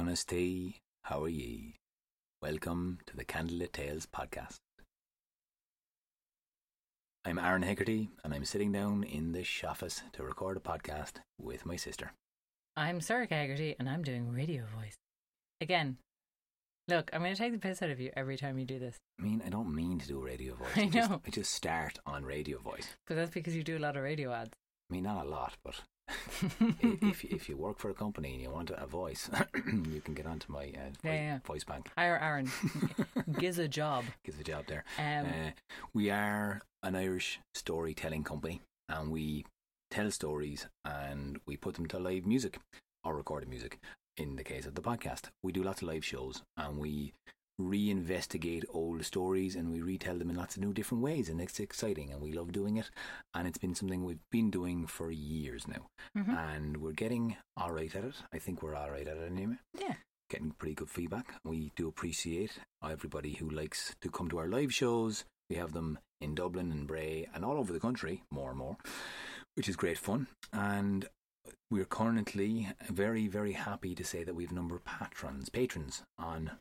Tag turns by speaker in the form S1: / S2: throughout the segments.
S1: Tunistee, how are ye? Welcome to the Candlelit Tales podcast. I'm Aaron Hegarty, and I'm sitting down in the office to record a podcast with my sister.
S2: I'm Sarah Hegarty and I'm doing radio voice. Again, look, I'm going to take the piss out of you every time you do this.
S1: I mean, I don't mean to do radio voice.
S2: I
S1: just,
S2: know.
S1: I just start on radio voice.
S2: But that's because you do a lot of radio ads.
S1: I mean, not a lot, but i- if if you work for a company and you want a voice, you can get onto my uh, voice,
S2: Yeah, yeah.
S1: voice bank.
S2: Hire Aaron. Gives a job.
S1: Gives a job there.
S2: Um,
S1: Uh, we are an Irish storytelling company and we tell stories and we put them to live music or recorded music in the case of the podcast. We do lots of live shows and we reinvestigate old stories and we retell them in lots of new different ways and it's exciting and we love doing it and it's been something we've been doing for years now
S2: Mhm.
S1: and we're getting all right at it. I think we're all right at it anyway
S2: yeah.
S1: getting pretty good feedback. We do appreciate everybody who likes to come to our live shows. We have them in Dublin and Bray and all over the country, more and more, which is great fun. And we're currently very, very happy to say that we have a number of patrons, patrons on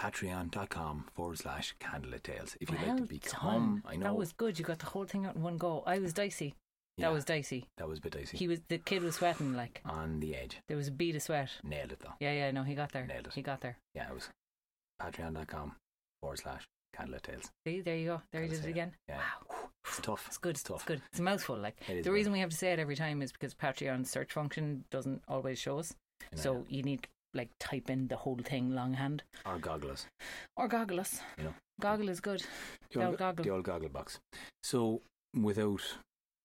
S1: patreon.com forward slash candlelit tales. If you'd like to
S2: Well
S1: become,
S2: done.
S1: I know
S2: That was good. You got the whole thing out in one go. I was dicey.
S1: Yeah,
S2: That was dicey.
S1: that was a bit dicey.
S2: He was the kid was sweating like
S1: on the edge.
S2: there was a bead of sweat.
S1: Nailed it though.
S2: Yeah, yeah, no, he got there.
S1: Nailed it.
S2: He got there.
S1: Yeah, it was patreon.com forward slash candlelit tales.
S2: See, there you go. There he did it again.
S1: Yeah.
S2: Wow.
S1: It's tough.
S2: It's good.
S1: It's tough.
S2: It's good. It's a mouthful. Like the reason we have to say it every time is because Patreon's search function doesn't always show us.
S1: You know,
S2: So you need like type in the whole thing longhand
S1: or goggles.
S2: or goggle us.
S1: You know.
S2: Goggle is good.
S1: The
S2: The
S1: old,
S2: goggle.
S1: the old goggle box. So, without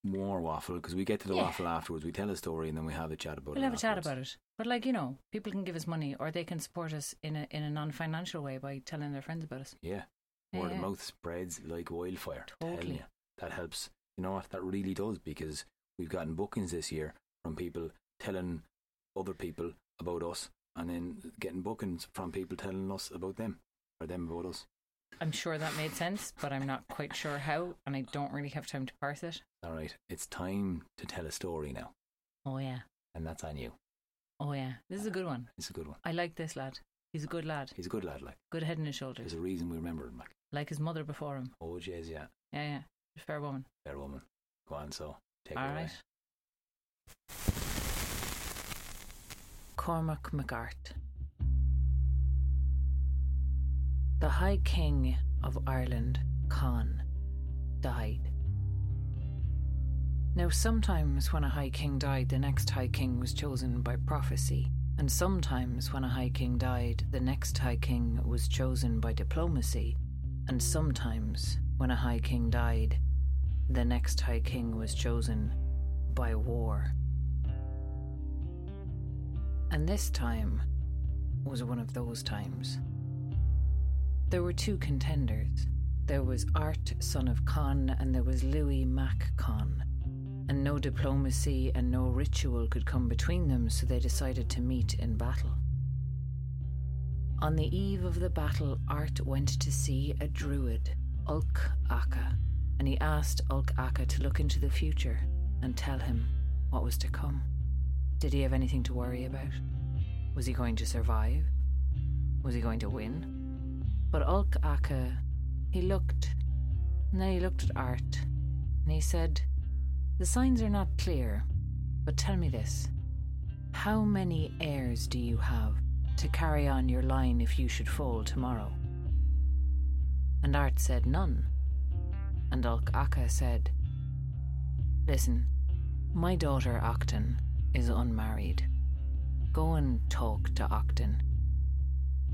S1: more waffle, because we get to the
S2: Yeah.
S1: waffle afterwards, we tell a story and then we have a chat about it.
S2: We'll
S1: it.
S2: have a chat about it. But like you know, people can give us money or they can support us in a in a non financial way by telling their friends about us.
S1: Yeah.
S2: Yeah,
S1: Word of mouth spreads like wildfire. Telling
S2: Totally.
S1: you. That helps. You know what? That really does because we've gotten bookings this year from people telling other people about us and then getting bookings from people telling us about them or them about us.
S2: I'm sure that made sense, but I'm not quite sure how, and I don't really have time to parse it.
S1: All right. It's time to tell a story now.
S2: Oh yeah,
S1: And that's on you.
S2: oh yeah. This is a good one.
S1: It's a good one.
S2: I like this lad. He's a good lad.
S1: He's a good lad, like.
S2: Good head and his shoulders.
S1: There's a reason we remember him, like.
S2: Like his mother before him.
S1: Oh, jeez, yeah.
S2: Yeah, yeah. Fair woman.
S1: Fair woman. Go on, so take
S2: All
S1: it away.
S2: right. Cormac McArt. The High King of Ireland, Con, died. Now, sometimes when a High King died, the next High King was chosen by prophecy, and sometimes when a High King died, the next High King was chosen by diplomacy, and sometimes when a High King died, the next High King was chosen by war. And this time was one of those times. There were two contenders. There was Art, son of Con, and there was Louis Mac Con. And no diplomacy and no ritual could come between them, so they decided to meet in battle. On the eve of the battle, Art went to see a druid, Ulk Aka, and he asked Ulk Aka to look into the future and tell him what was to come. Did he have anything to worry about? Was he going to survive? Was he going to win? But Ulk Aka, he looked, and then he looked at Art, and he said, The signs are not clear, but tell me this. How many heirs do you have to carry on your line if you should fall tomorrow? And Art said, None. And Ulk Aka said, Listen, my daughter Octon is unmarried. Go and talk to Octon.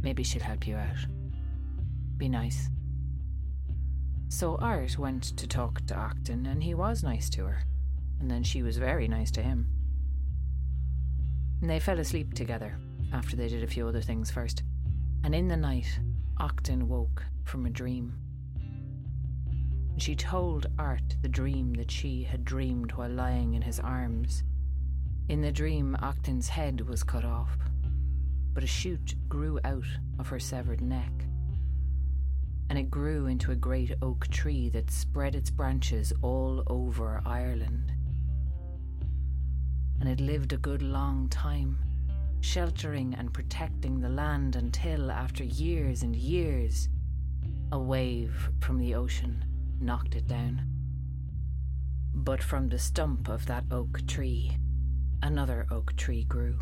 S2: Maybe she'll help you out. Be nice. So Art went to talk to Octon, and he was nice to her. And then she was very nice to him. And they fell asleep together after they did a few other things first. And in the night, Octon woke from a dream. She told Art the dream that she had dreamed while lying in his arms. In the dream, Octon's head was cut off, but a shoot grew out of her severed neck. And it grew into a great oak tree that spread its branches all over Ireland. And it lived a good long time, sheltering and protecting the land until, after years and years, a wave from the ocean knocked it down. But from the stump of that oak tree, another oak tree grew.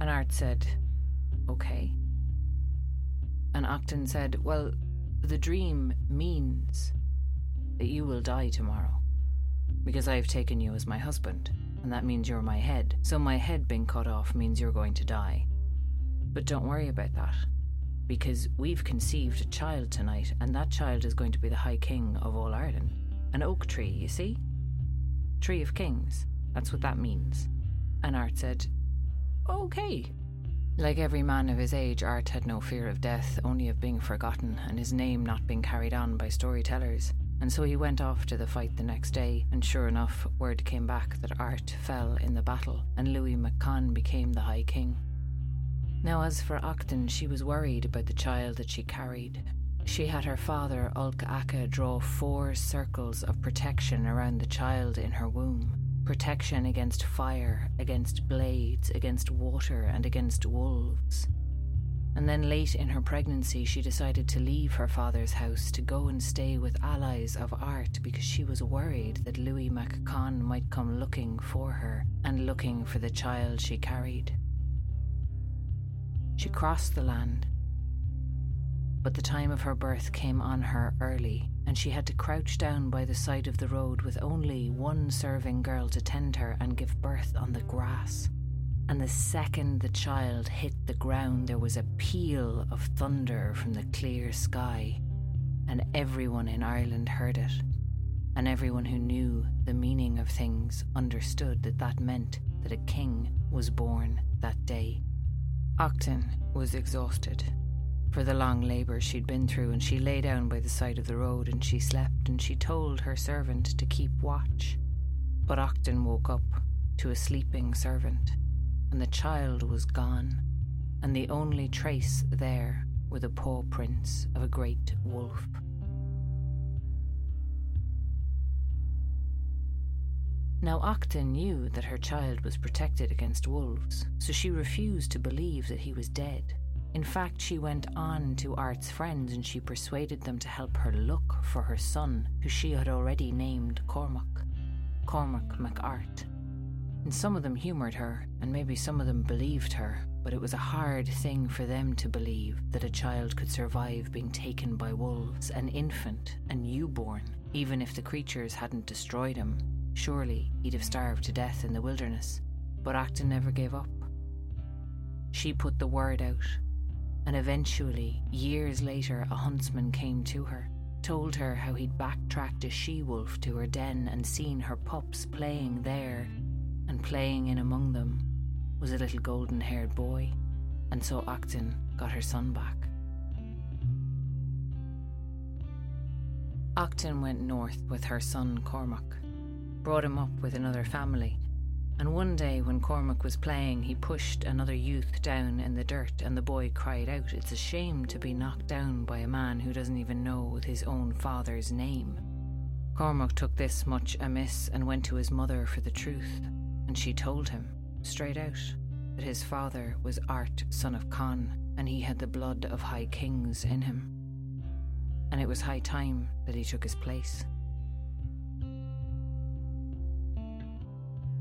S2: And Art said, Okay. And Acton said, Well, the dream means that you will die tomorrow. Because I have taken you as my husband, and that means you're my head. So my head being cut off means you're going to die. But don't worry about that, because we've conceived a child tonight, and that child is going to be the High King of all Ireland. An oak tree, you see? Tree of Kings. That's what that means. And Art said, Okay. Like every man of his age, Art had no fear of death, only of being forgotten, and his name not being carried on by storytellers. And so he went off to the fight the next day, and sure enough, word came back that Art fell in the battle, and Louis MacCon became the High King. Now, as for Acton, she was worried about the child that she carried. She had her father, Ulk Aka, draw four circles of protection around the child in her womb protection against fire, against blades, against water, and against wolves. And then late in her pregnancy, she decided to leave her father's house to go and stay with allies of art because she was worried that Louis MacCon might come looking for her and looking for the child she carried. She crossed the land, but the time of her birth came on her early, and she had to crouch down by the side of the road with only one serving girl to tend her and give birth on the grass. And the second the child hit the ground, there was a peal of thunder from the clear sky, and everyone in Ireland heard it. And everyone who knew the meaning of things understood that that meant that a king was born that day. Acton was exhausted for the long labour she'd been through, and she lay down by the side of the road and she slept, and she told her servant to keep watch. But Acton woke up to a sleeping servant, and the child was gone, and the only trace there were the paw prints of a great wolf. Now, Acton knew that her child was protected against wolves, so she refused to believe that he was dead. In fact, she went on to Art's friends and she persuaded them to help her look for her son, who she had already named Cormac, Cormac MacArt. And some of them humoured her, and maybe some of them believed her, but it was a hard thing for them to believe that a child could survive being taken by wolves, an infant, a newborn, even if the creatures hadn't destroyed him. Surely he'd have starved to death in the wilderness. But Acton never gave up. She put the word out and eventually, years later, a huntsman came to her, told her how he'd backtracked a she wolf to her den and seen her pups playing there, and playing in among them was a little golden haired boy, and so Acton got her son back. Acton went north with her son Cormac, brought him up with another family, and one day, when Cormac was playing, he pushed another youth down in the dirt, and the boy cried out, It's a shame to be knocked down by a man who doesn't even know his own father's name. Cormac took this much amiss and went to his mother for the truth, and she told him, straight out, that his father was Art, son of Con, and he had the blood of high kings in him. And it was high time that he took his place.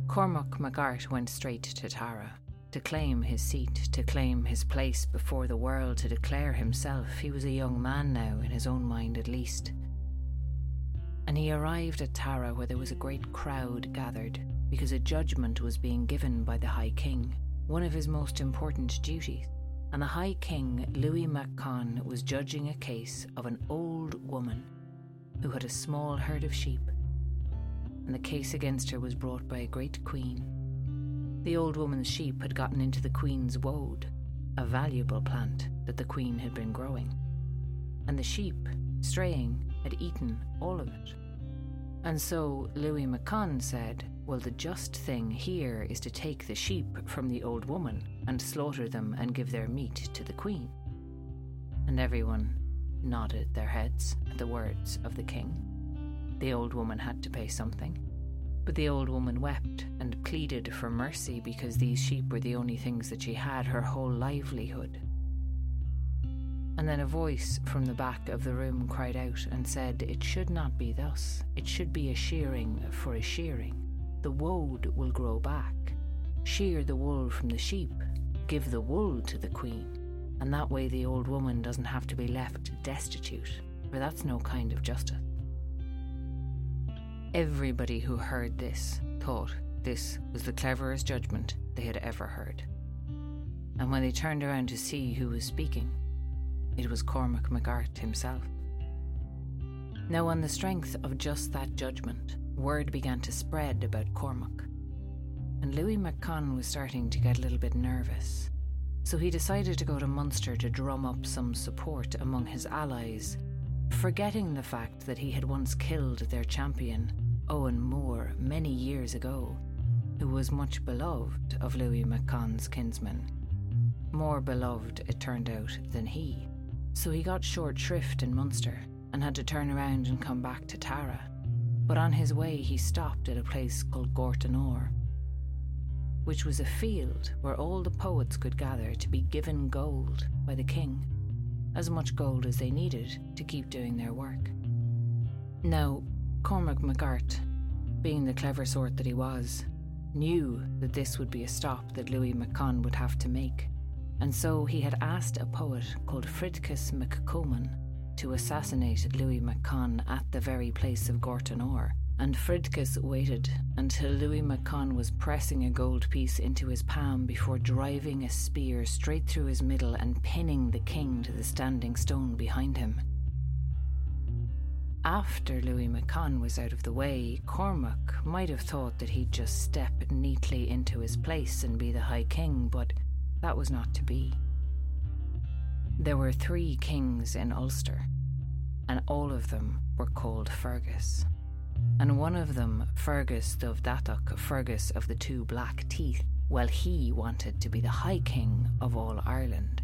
S2: Cormac MacArt went straight to Tara to claim his seat, to claim his place before the world, to declare himself. He was a young man now, in his own mind at least. And he arrived at Tara where there was a great crowd gathered, because a judgment was being given by the High King, one of his most important duties. And the High King, Louis MacCon, was judging a case of an old woman who had a small herd of sheep and the case against her was brought by a great queen. The old woman's sheep had gotten into the queen's woad, a valuable plant that the queen had been growing, and the sheep, straying, had eaten all of it. And so Louis MacCon said, Well, the just thing here is to take the sheep from the old woman and slaughter them and give their meat to the queen. And everyone nodded their heads at the words of the king. The old woman had to pay something. But the old woman wept and pleaded for mercy because these sheep were the only things that she had, her whole livelihood. And then a voice from the back of the room cried out and said, It should not be thus. It should be a shearing for a shearing. The woad will grow back. Shear the wool from the sheep. Give the wool to the queen. And that way the old woman doesn't have to be left destitute, for that's no kind of justice. Everybody who heard this thought this was the cleverest judgment they had ever heard. And when they turned around to see who was speaking, it was Cormac McArt himself. Now, on the strength of just that judgment, word began to spread about Cormac. And Louis McConn was starting to get a little bit nervous. So he decided to go to Munster to drum up some support among his allies forgetting the fact that he had once killed their champion, Owen Moore, many years ago, who was much beloved of Louis McConn's kinsmen. More beloved, it turned out, than he. So he got short shrift in Munster and had to turn around and come back to Tara. But on his way, he stopped at a place called Gortanaur, which was a field where all the poets could gather to be given gold by the king as much gold as they needed to keep doing their work. Now, Cormac McArt, being the clever sort that he was, knew that this would be a stop that Louis McCon would have to make, and so he had asked a poet called Fridcus McComan to assassinate Louis McCon at the very place of Gortanaur and Fridcus waited until Louis McCon was pressing a gold piece into his palm before driving a spear straight through his middle and pinning the king to the standing stone behind him. After Louis McCon was out of the way, Cormac might have thought that he'd just step neatly into his place and be the High King, but that was not to be. There were three kings in Ulster, and all of them were called Fergus and one of them, Fergus of Dattock, Fergus of the two black teeth, well, he wanted to be the High King of all Ireland.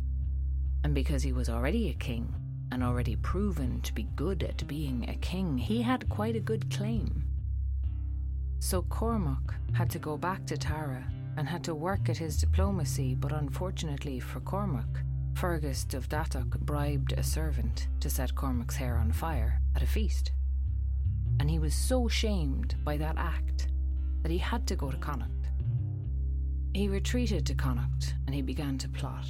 S2: And because he was already a king, and already proven to be good at being a king, he had quite a good claim. So Cormac had to go back to Tara and had to work at his diplomacy, but unfortunately for Cormac, Fergus of Dattock bribed a servant to set Cormac's hair on fire at a feast and he was so shamed by that act that he had to go to Connacht. He retreated to Connacht and he began to plot.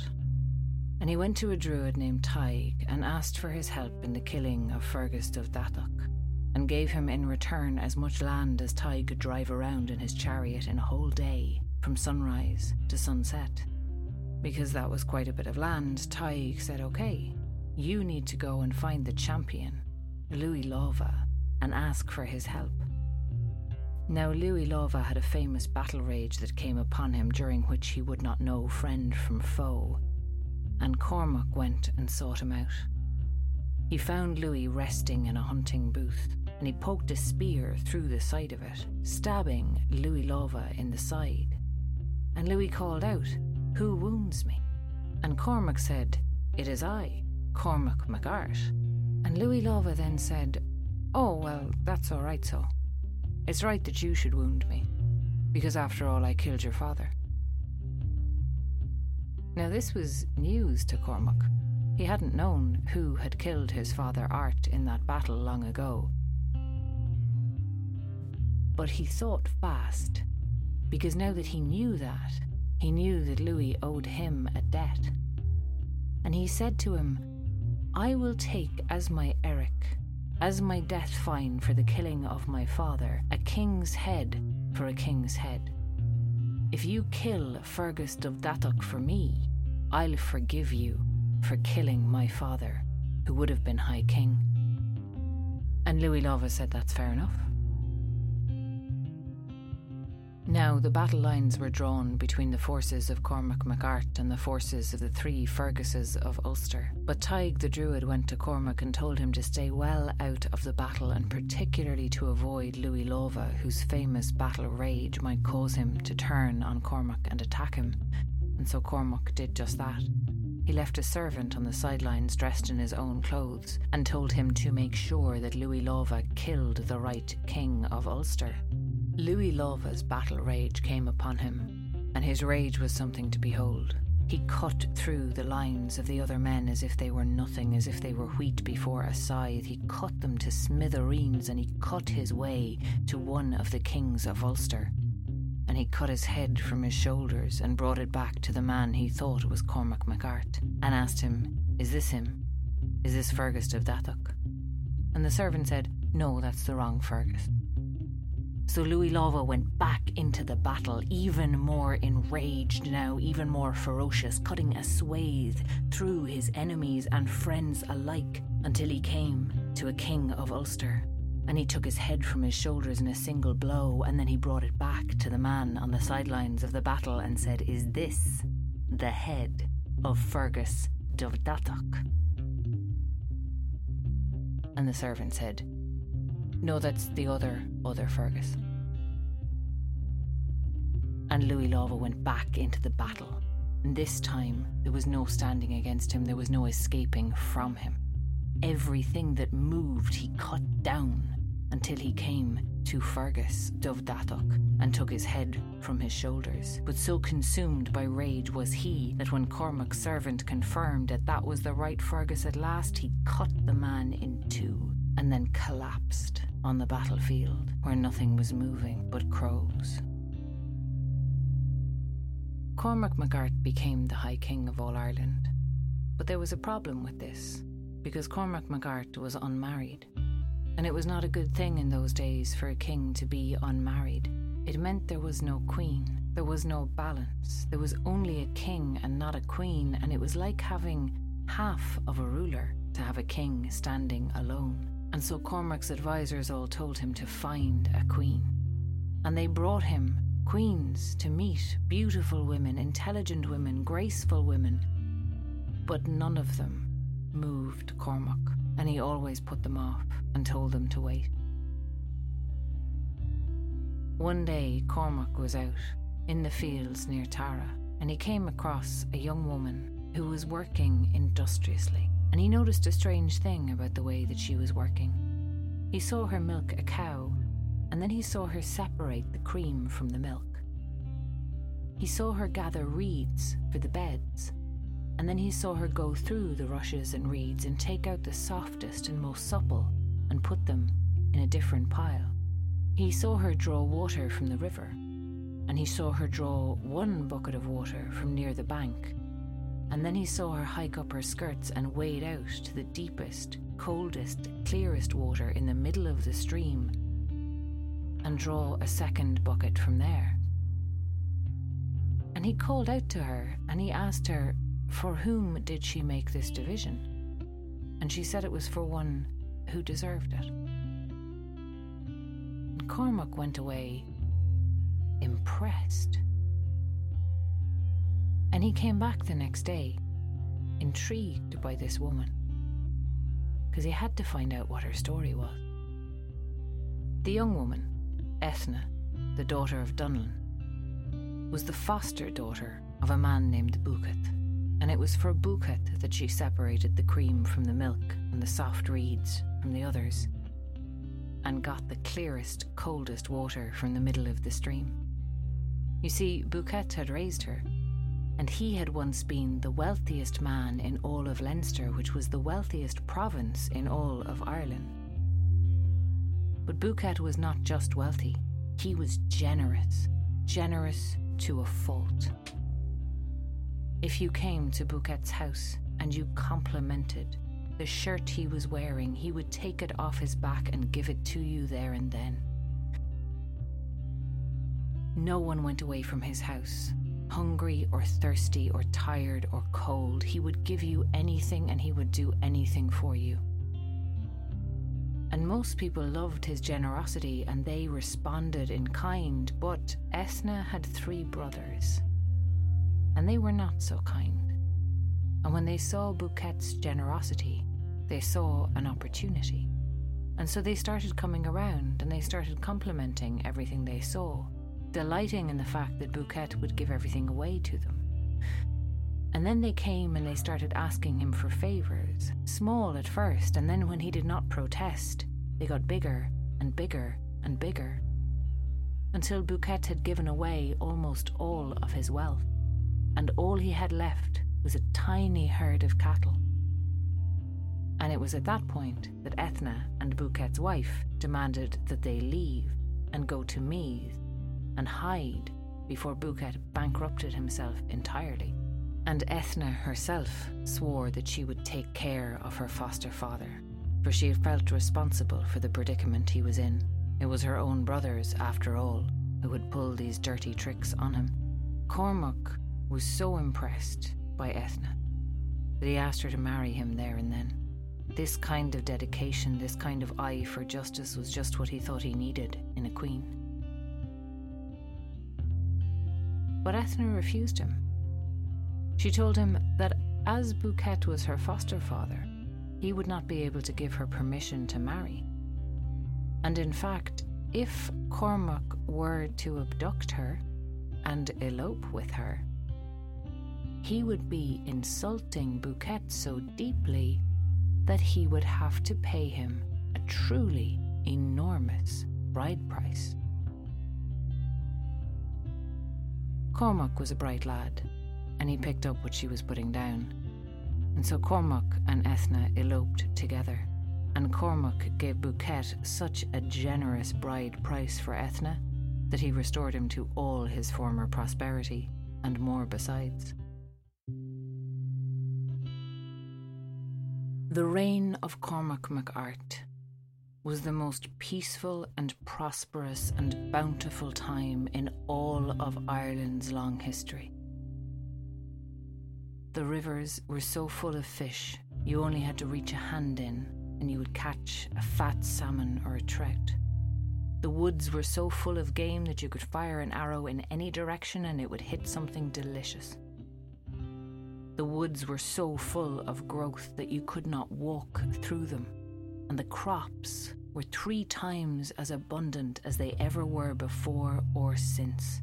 S2: And he went to a druid named Tig and asked for his help in the killing of Fergus of Dattock, and gave him in return as much land as Tig could drive around in his chariot in a whole day, from sunrise to sunset. Because that was quite a bit of land, Tig said, Okay, you need to go and find the champion, Louis Lova, and ask for his help. Now, Louis Lova had a famous battle rage that came upon him during which he would not know friend from foe, and Cormac went and sought him out. He found Louis resting in a hunting booth, and he poked a spear through the side of it, stabbing Louis Lova in the side. And Louis called out, Who wounds me? And Cormac said, It is I, Cormac McArt. And Louis Lova then said, Oh, well, that's all right, so. It's right that you should wound me, because after all, I killed your father. Now, this was news to Cormac. He hadn't known who had killed his father Art in that battle long ago. But he thought fast, because now that he knew that, he knew that Louis owed him a debt. And he said to him, I will take as my Eric as my death fine for the killing of my father, a king's head for a king's head. If you kill Fergus of Dattock for me, I'll forgive you for killing my father, who would have been High King. And Louis Lova said that's fair enough. Now the battle lines were drawn between the forces of Cormac McArt and the forces of the three Ferguses of Ulster. But Tig the Druid went to Cormac and told him to stay well out of the battle and particularly to avoid Louis Lova, whose famous battle rage might cause him to turn on Cormac and attack him. And so Cormac did just that. He left a servant on the sidelines dressed in his own clothes and told him to make sure that Louis Lova killed the right king of Ulster Louis Lava's battle rage came upon him, and his rage was something to behold. He cut through the lines of the other men as if they were nothing, as if they were wheat before a scythe. He cut them to smithereens, and he cut his way to one of the kings of Ulster. And he cut his head from his shoulders and brought it back to the man he thought was Cormac MacArt, and asked him, Is this him? Is this Fergus of Dathock? And the servant said, No, that's the wrong Fergus. So Louis Lava went back into the battle, even more enraged now, even more ferocious, cutting a swathe through his enemies and friends alike until he came to a king of Ulster. And he took his head from his shoulders in a single blow, and then he brought it back to the man on the sidelines of the battle and said, Is this the head of Fergus Dovdatok? And the servant said, No, that's the other, other Fergus. And Louis Lava went back into the battle. And this time, there was no standing against him, there was no escaping from him. Everything that moved, he cut down until he came to Fergus Dovdatok and took his head from his shoulders. But so consumed by rage was he that when Cormac's servant confirmed that that was the right Fergus at last, he cut the man in two and then collapsed on the battlefield where nothing was moving but crows. Cormac MacArt became the High King of all Ireland. But there was a problem with this, because Cormac MacArt was unmarried. And it was not a good thing in those days for a king to be unmarried. It meant there was no queen, there was no balance, there was only a king and not a queen, and it was like having half of a ruler to have a king standing alone. And so Cormac's advisors all told him to find a queen. And they brought him queens to meet beautiful women, intelligent women, graceful women. But none of them moved Cormac, and he always put them off and told them to wait. One day, Cormac was out in the fields near Tara, and he came across a young woman who was working industriously, and he noticed a strange thing about the way that she was working. He saw her milk a cow, and then he saw her separate the cream from the milk. He saw her gather reeds for the beds, and then he saw her go through the rushes and reeds and take out the softest and most supple and put them in a different pile. He saw her draw water from the river, and he saw her draw one bucket of water from near the bank, and then he saw her hike up her skirts and wade out to the deepest, coldest, clearest water in the middle of the stream and draw a second bucket from there. And he called out to her and he asked her, For whom did she make this division? And she said it was for one who deserved it. And Cormac went away impressed. And he came back the next day, intrigued by this woman, because he had to find out what her story was. The young woman, Ethna, the daughter of Dunlan, was the foster daughter of a man named Buchat, and it was for Buchat that she separated the cream from the milk and the soft reeds from the others, and got the clearest, coldest water from the middle of the stream. You see, Buchat had raised her and he had once been the wealthiest man in all of Leinster, which was the wealthiest province in all of Ireland. But Buchat was not just wealthy, he was generous, generous to a fault. If you came to Buchat's house and you complimented the shirt he was wearing, he would take it off his back and give it to you there and then. No one went away from his house hungry or thirsty or tired or cold. He would give you anything and he would do anything for you. And most people loved his generosity and they responded in kind, but Ethna had three brothers, and they were not so kind. And when they saw Buchat's generosity, they saw an opportunity. And so they started coming around and they started complimenting everything they saw delighting in the fact that Buchat would give everything away to them. And then they came and they started asking him for favours, small at first, and then when he did not protest, they got bigger and bigger and bigger. until Buchat had given away almost all of his wealth, and all he had left was a tiny herd of cattle. And it was at that point that Ethna and Buchat's wife demanded that they leave and go to Meath and hide before Buchat bankrupted himself entirely. And Ethna herself swore that she would take care of her foster father, for she felt responsible for the predicament he was in. It was her own brothers, after all, who had pulled these dirty tricks on him. Cormac was so impressed by Ethna that he asked her to marry him there and then. This kind of dedication, this kind of eye for justice was just what he thought he needed in a queen. But Ethna refused him. She told him that as Buchat was her foster father, he would not be able to give her permission to marry. And in fact, if Cormac were to abduct her and elope with her, he would be insulting Buchat so deeply that he would have to pay him a truly enormous bride price. Cormac was a bright lad, and he picked up what she was putting down. And so Cormac and Ethna eloped together, and Cormac gave Buchat such a generous bride price for Ethna that he restored him to all his former prosperity, and more besides. The reign of Cormac MacArt was the most peaceful and prosperous and bountiful time in all of Ireland's long history. The rivers were so full of fish, you only had to reach a hand in and you would catch a fat salmon or a trout. The woods were so full of game that you could fire an arrow in any direction and it would hit something delicious. The woods were so full of growth that you could not walk through them and the crops were three times as abundant as they ever were before or since.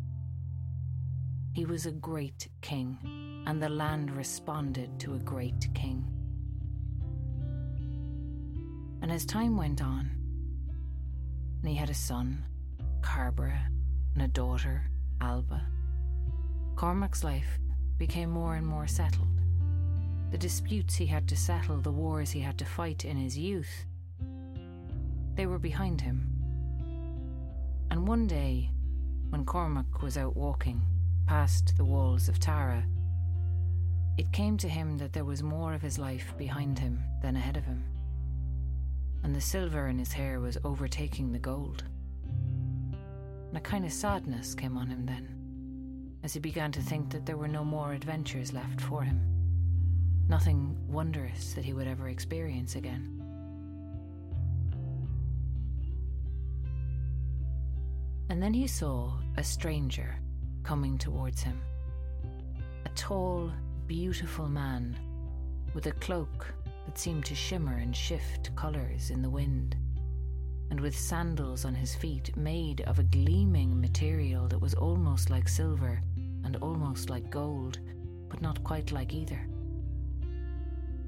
S2: He was a great king, and the land responded to a great king. And as time went on, and he had a son, Carbara, and a daughter, Alba, Cormac's life became more and more settled. The disputes he had to settle, the wars he had to fight in his youth, they were behind him. And one day, when Cormac was out walking past the walls of Tara, it came to him that there was more of his life behind him than ahead of him. And the silver in his hair was overtaking the gold. And a kind of sadness came on him then, as he began to think that there were no more adventures left for him. Nothing wondrous that he would ever experience again. And then he saw a stranger coming towards him. A tall, beautiful man with a cloak that seemed to shimmer and shift colours in the wind, and with sandals on his feet made of a gleaming material that was almost like silver and almost like gold, but not quite like either.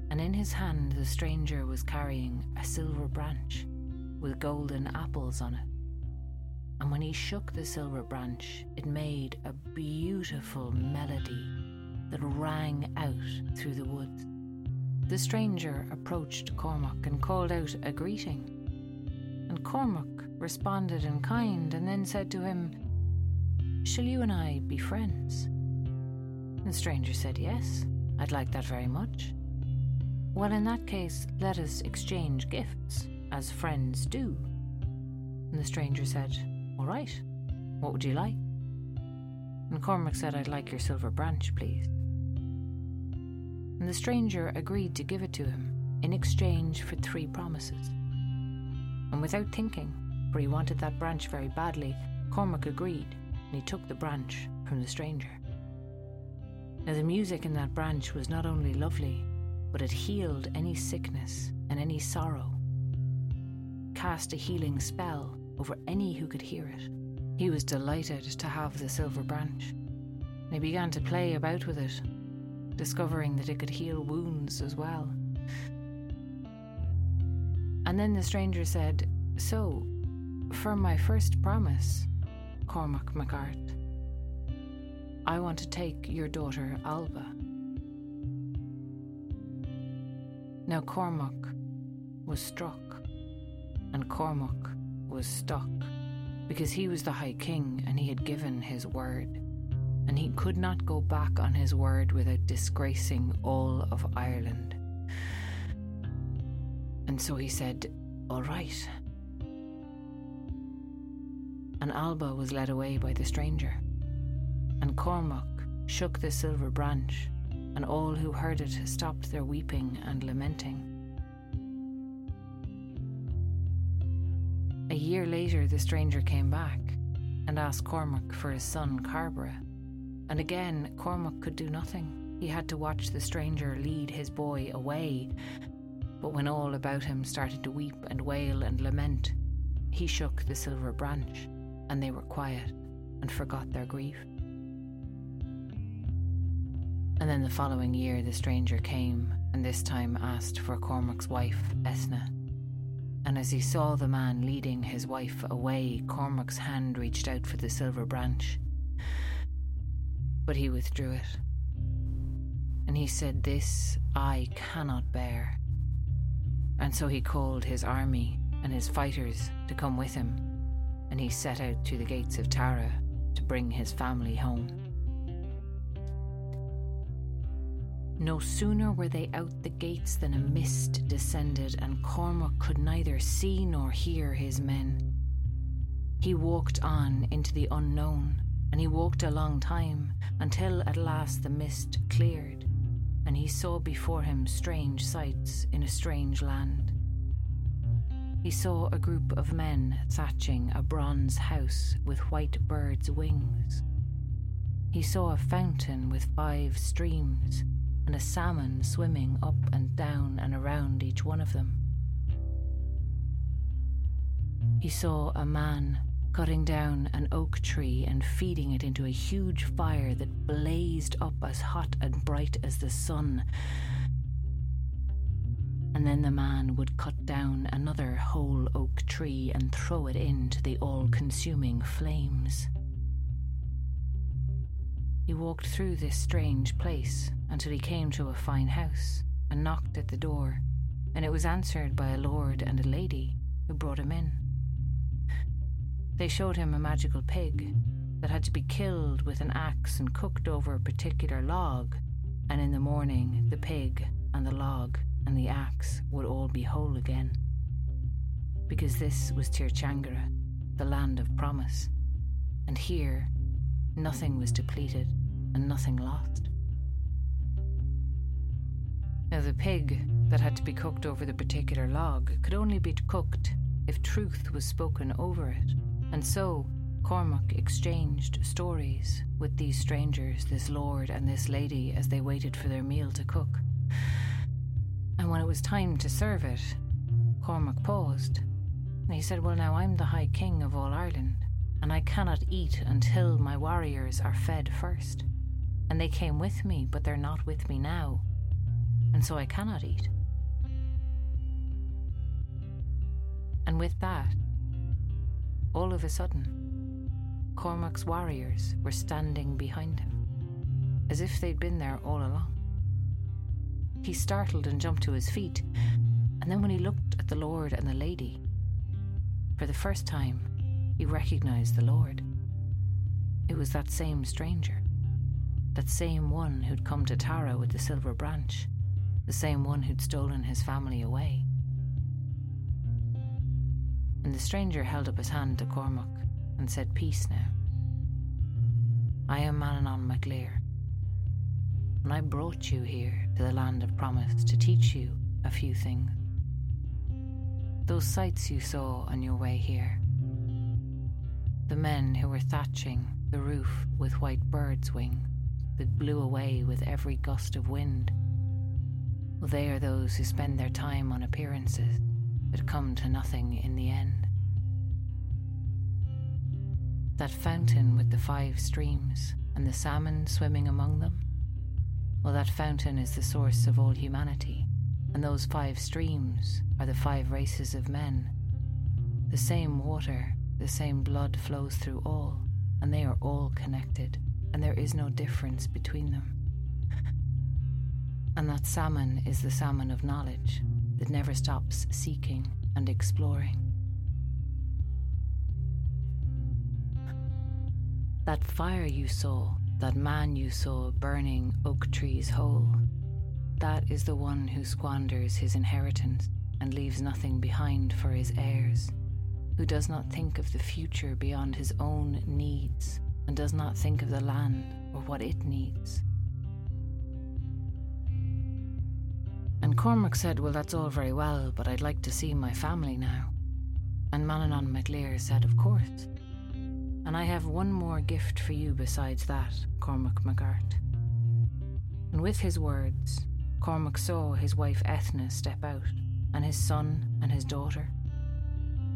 S2: And in his hand, the stranger was carrying a silver branch with golden apples on it and when he shook the silver branch, it made a beautiful melody that rang out through the woods. The stranger approached Cormac and called out a greeting. And Cormac responded in kind and then said to him, Shall you and I be friends? The stranger said, Yes, I'd like that very much. Well, in that case, let us exchange gifts, as friends do. And the stranger said, all right. What would you like? And Cormac said, I'd like your silver branch, please. And the stranger agreed to give it to him in exchange for three promises. And without thinking, for he wanted that branch very badly, Cormac agreed, and he took the branch from the stranger. Now, the music in that branch was not only lovely, but it healed any sickness and any sorrow, cast a healing spell over any who could hear it. He was delighted to have the silver branch, and he began to play about with it, discovering that it could heal wounds as well. And then the stranger said, So, for my first promise, Cormac MacArt. I want to take your daughter Alba. Now Cormac was struck, and Cormac was stuck, because he was the High King and he had given his word, and he could not go back on his word without disgracing all of Ireland. And so he said, All right. And Alba was led away by the stranger. And Cormac shook the silver branch, and all who heard it stopped their weeping and lamenting. A year later, the stranger came back and asked Cormac for his son Carbra. And again, Cormac could do nothing. He had to watch the stranger lead his boy away. But when all about him started to weep and wail and lament, he shook the silver branch, and they were quiet and forgot their grief. And then the following year, the stranger came, and this time asked for Cormac's wife, Ethna. And as he saw the man leading his wife away, Cormac's hand reached out for the silver branch. But he withdrew it. And he said, This I cannot bear. And so he called his army and his fighters to come with him, and he set out to the gates of Tara to bring his family home. No sooner were they out the gates than a mist descended, and Cormac could neither see nor hear his men. He walked on into the unknown, and he walked a long time, until at last the mist cleared, and he saw before him strange sights in a strange land. He saw a group of men thatching a bronze house with white birds' wings. He saw a fountain with five streams and a salmon swimming up and down and around each one of them. He saw a man cutting down an oak tree and feeding it into a huge fire that blazed up as hot and bright as the sun. And then the man would cut down another whole oak tree and throw it into the all consuming flames. He walked through this strange place until he came to a fine house and knocked at the door, and it was answered by a lord and a lady who brought him in. They showed him a magical pig that had to be killed with an axe and cooked over a particular log, and in the morning the pig and the log and the axe would all be whole again. Because this was Tir Teangara, the land of promise, and here Nothing was depleted and nothing lost. Now, the pig that had to be cooked over the particular log could only be cooked if truth was spoken over it, and so Cormac exchanged stories with these strangers, this lord and this lady, as they waited for their meal to cook. And when it was time to serve it, Cormac paused, and he said, Well, now I'm the High King of all Ireland, and I cannot eat until my warriors are fed first. And they came with me, but they're not with me now, and so I cannot eat. And with that, all of a sudden, Cormac's warriors were standing behind him, as if they'd been there all along. He startled and jumped to his feet, and then when he looked at the Lord and the Lady, for the first time, he recognized the Lord. It was that same stranger, that same one who'd come to Tara with the silver branch, the same one who'd stolen his family away. And the stranger held up his hand to Cormac and said, Peace now. I am Manannán mac Lir, and I brought you here to the land of promise to teach you a few things. Those sights you saw on your way here, the men who were thatching the roof with white birds' wings that blew away with every gust of wind. They are those who spend their time on appearances that come to nothing in the end. That fountain with the five streams and the salmon swimming among them, well, that fountain is the source of all humanity, and those five streams are the five races of men. The same water the same blood flows through all, and they are all connected, and there is no difference between them. And that salmon is the salmon of knowledge that never stops seeking and exploring. That fire you saw, that man you saw burning oak trees whole, that is the one who squanders his inheritance and leaves nothing behind for his heirs, who does not think of the future beyond his own needs and does not think of the land or what it needs. And Cormac said, Well, that's all very well, but I'd like to see my family now. And Manannán mac Lir said, Of course. And I have one more gift for you besides that, Cormac MacArt. And with his words, Cormac saw his wife Ethna step out, and his son and his daughter.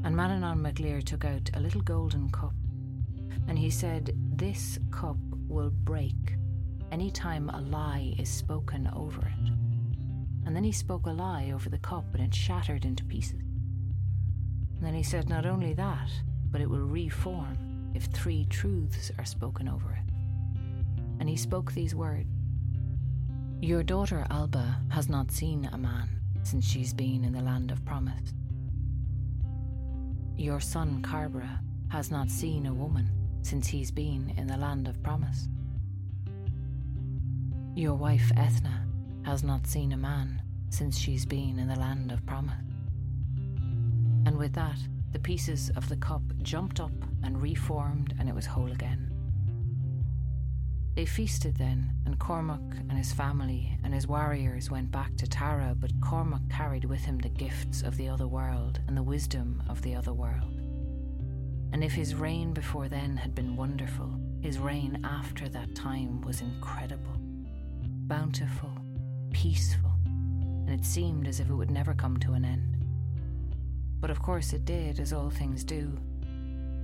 S2: And Manannán mac Lir took out a little golden cup, and he said, This cup will break any time a lie is spoken over it. And then he spoke a lie over the cup, and it shattered into pieces. And then he said, Not only that, but it will reform if three truths are spoken over it. And he spoke these words Your daughter Alba has not seen a man since she's been in the land of promise. Your son Carbra has not seen a woman since he's been in the land of promise. Your wife Ethna has not seen a man since she's been in the land of promise. And with that, the pieces of the cup jumped up and reformed, and it was whole again. They feasted then, and Cormac and his family and his warriors went back to Tara, but Cormac carried with him the gifts of the other world and the wisdom of the other world. And if his reign before then had been wonderful, his reign after that time was incredible, bountiful, peaceful, and it seemed as if it would never come to an end. But of course it did, as all things do.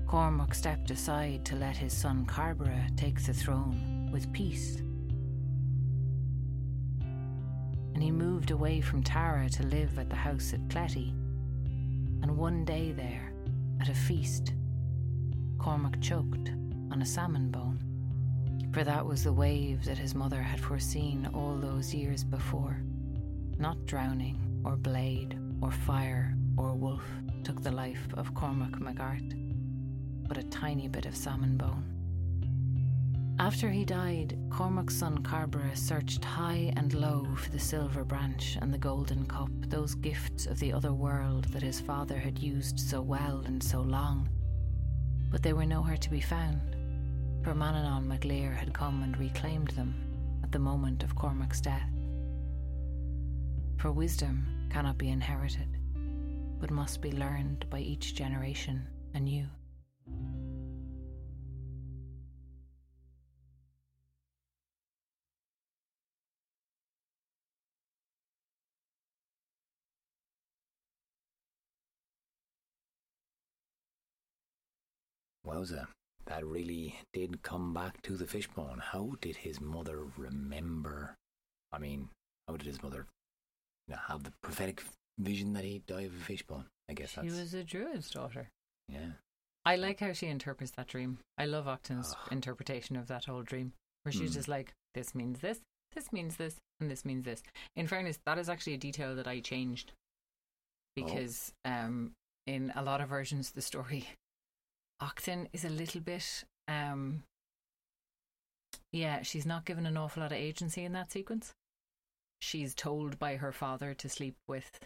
S2: Cormac stepped aside to let his son Carbra take the throne with peace. And he moved away from Tara to live at the house at Cletty. And one day there, at a feast, Cormac choked on a salmon bone. For that was the wave that his mother had foreseen all those years before. Not drowning, or blade, or fire, or wolf took the life of Cormac MacArt, but a tiny bit of salmon bone. After he died, Cormac's son Carbra searched high and low for the silver branch and the golden cup, those gifts of the other world that his father had used so well and so long. But they were nowhere to be found, for Manannán mac Lir had come and reclaimed them at the moment of Cormac's death. For wisdom cannot be inherited, but must be learned by each generation anew.
S1: Wowza. That really did come back to the fishbone. How did his mother remember? I mean, how did his mother you know, have the prophetic vision that he'd die of a fishbone? I guess
S2: She
S1: that's
S2: was a druid's daughter.
S1: yeah.
S2: I like how she interprets that dream. I love Achtan's
S1: Ah.
S2: interpretation of that whole dream, where she's
S1: Hmm.
S2: just like, this means this, this means this, and this means this. In fairness, that is actually a detail that I changed
S1: Oh.
S2: because um, in a lot of versions of the story, Achtan is a little bit, um, yeah, she's not given an awful lot of agency in that sequence. She's told by her father to sleep with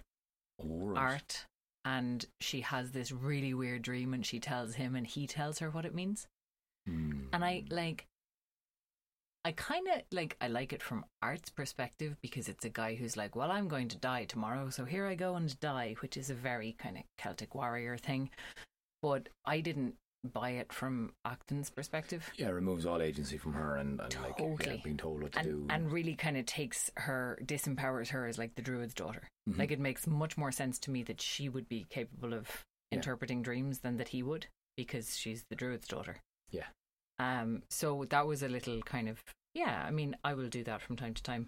S1: right.
S2: art and she has this really weird dream and she tells him and he tells her what it means
S1: Hmm.
S2: and i like i kind of like i like it from art's perspective because it's a guy who's like well i'm going to die tomorrow so here i go and die which is a very kind of celtic warrior thing but i didn't buy it from Achtan's perspective
S1: Yeah, removes all agency from her and, and like yeah, being told what to
S2: and,
S1: do.
S2: and really kind of takes her disempowers her as like the druid's daughter
S1: Mhm.
S2: Like it makes much more sense to me that she would be capable of
S1: Yeah.
S2: interpreting dreams than that he would because she's the druid's daughter.
S1: Yeah.
S2: Um so that was a little kind of yeah, I mean I will do that from time to time.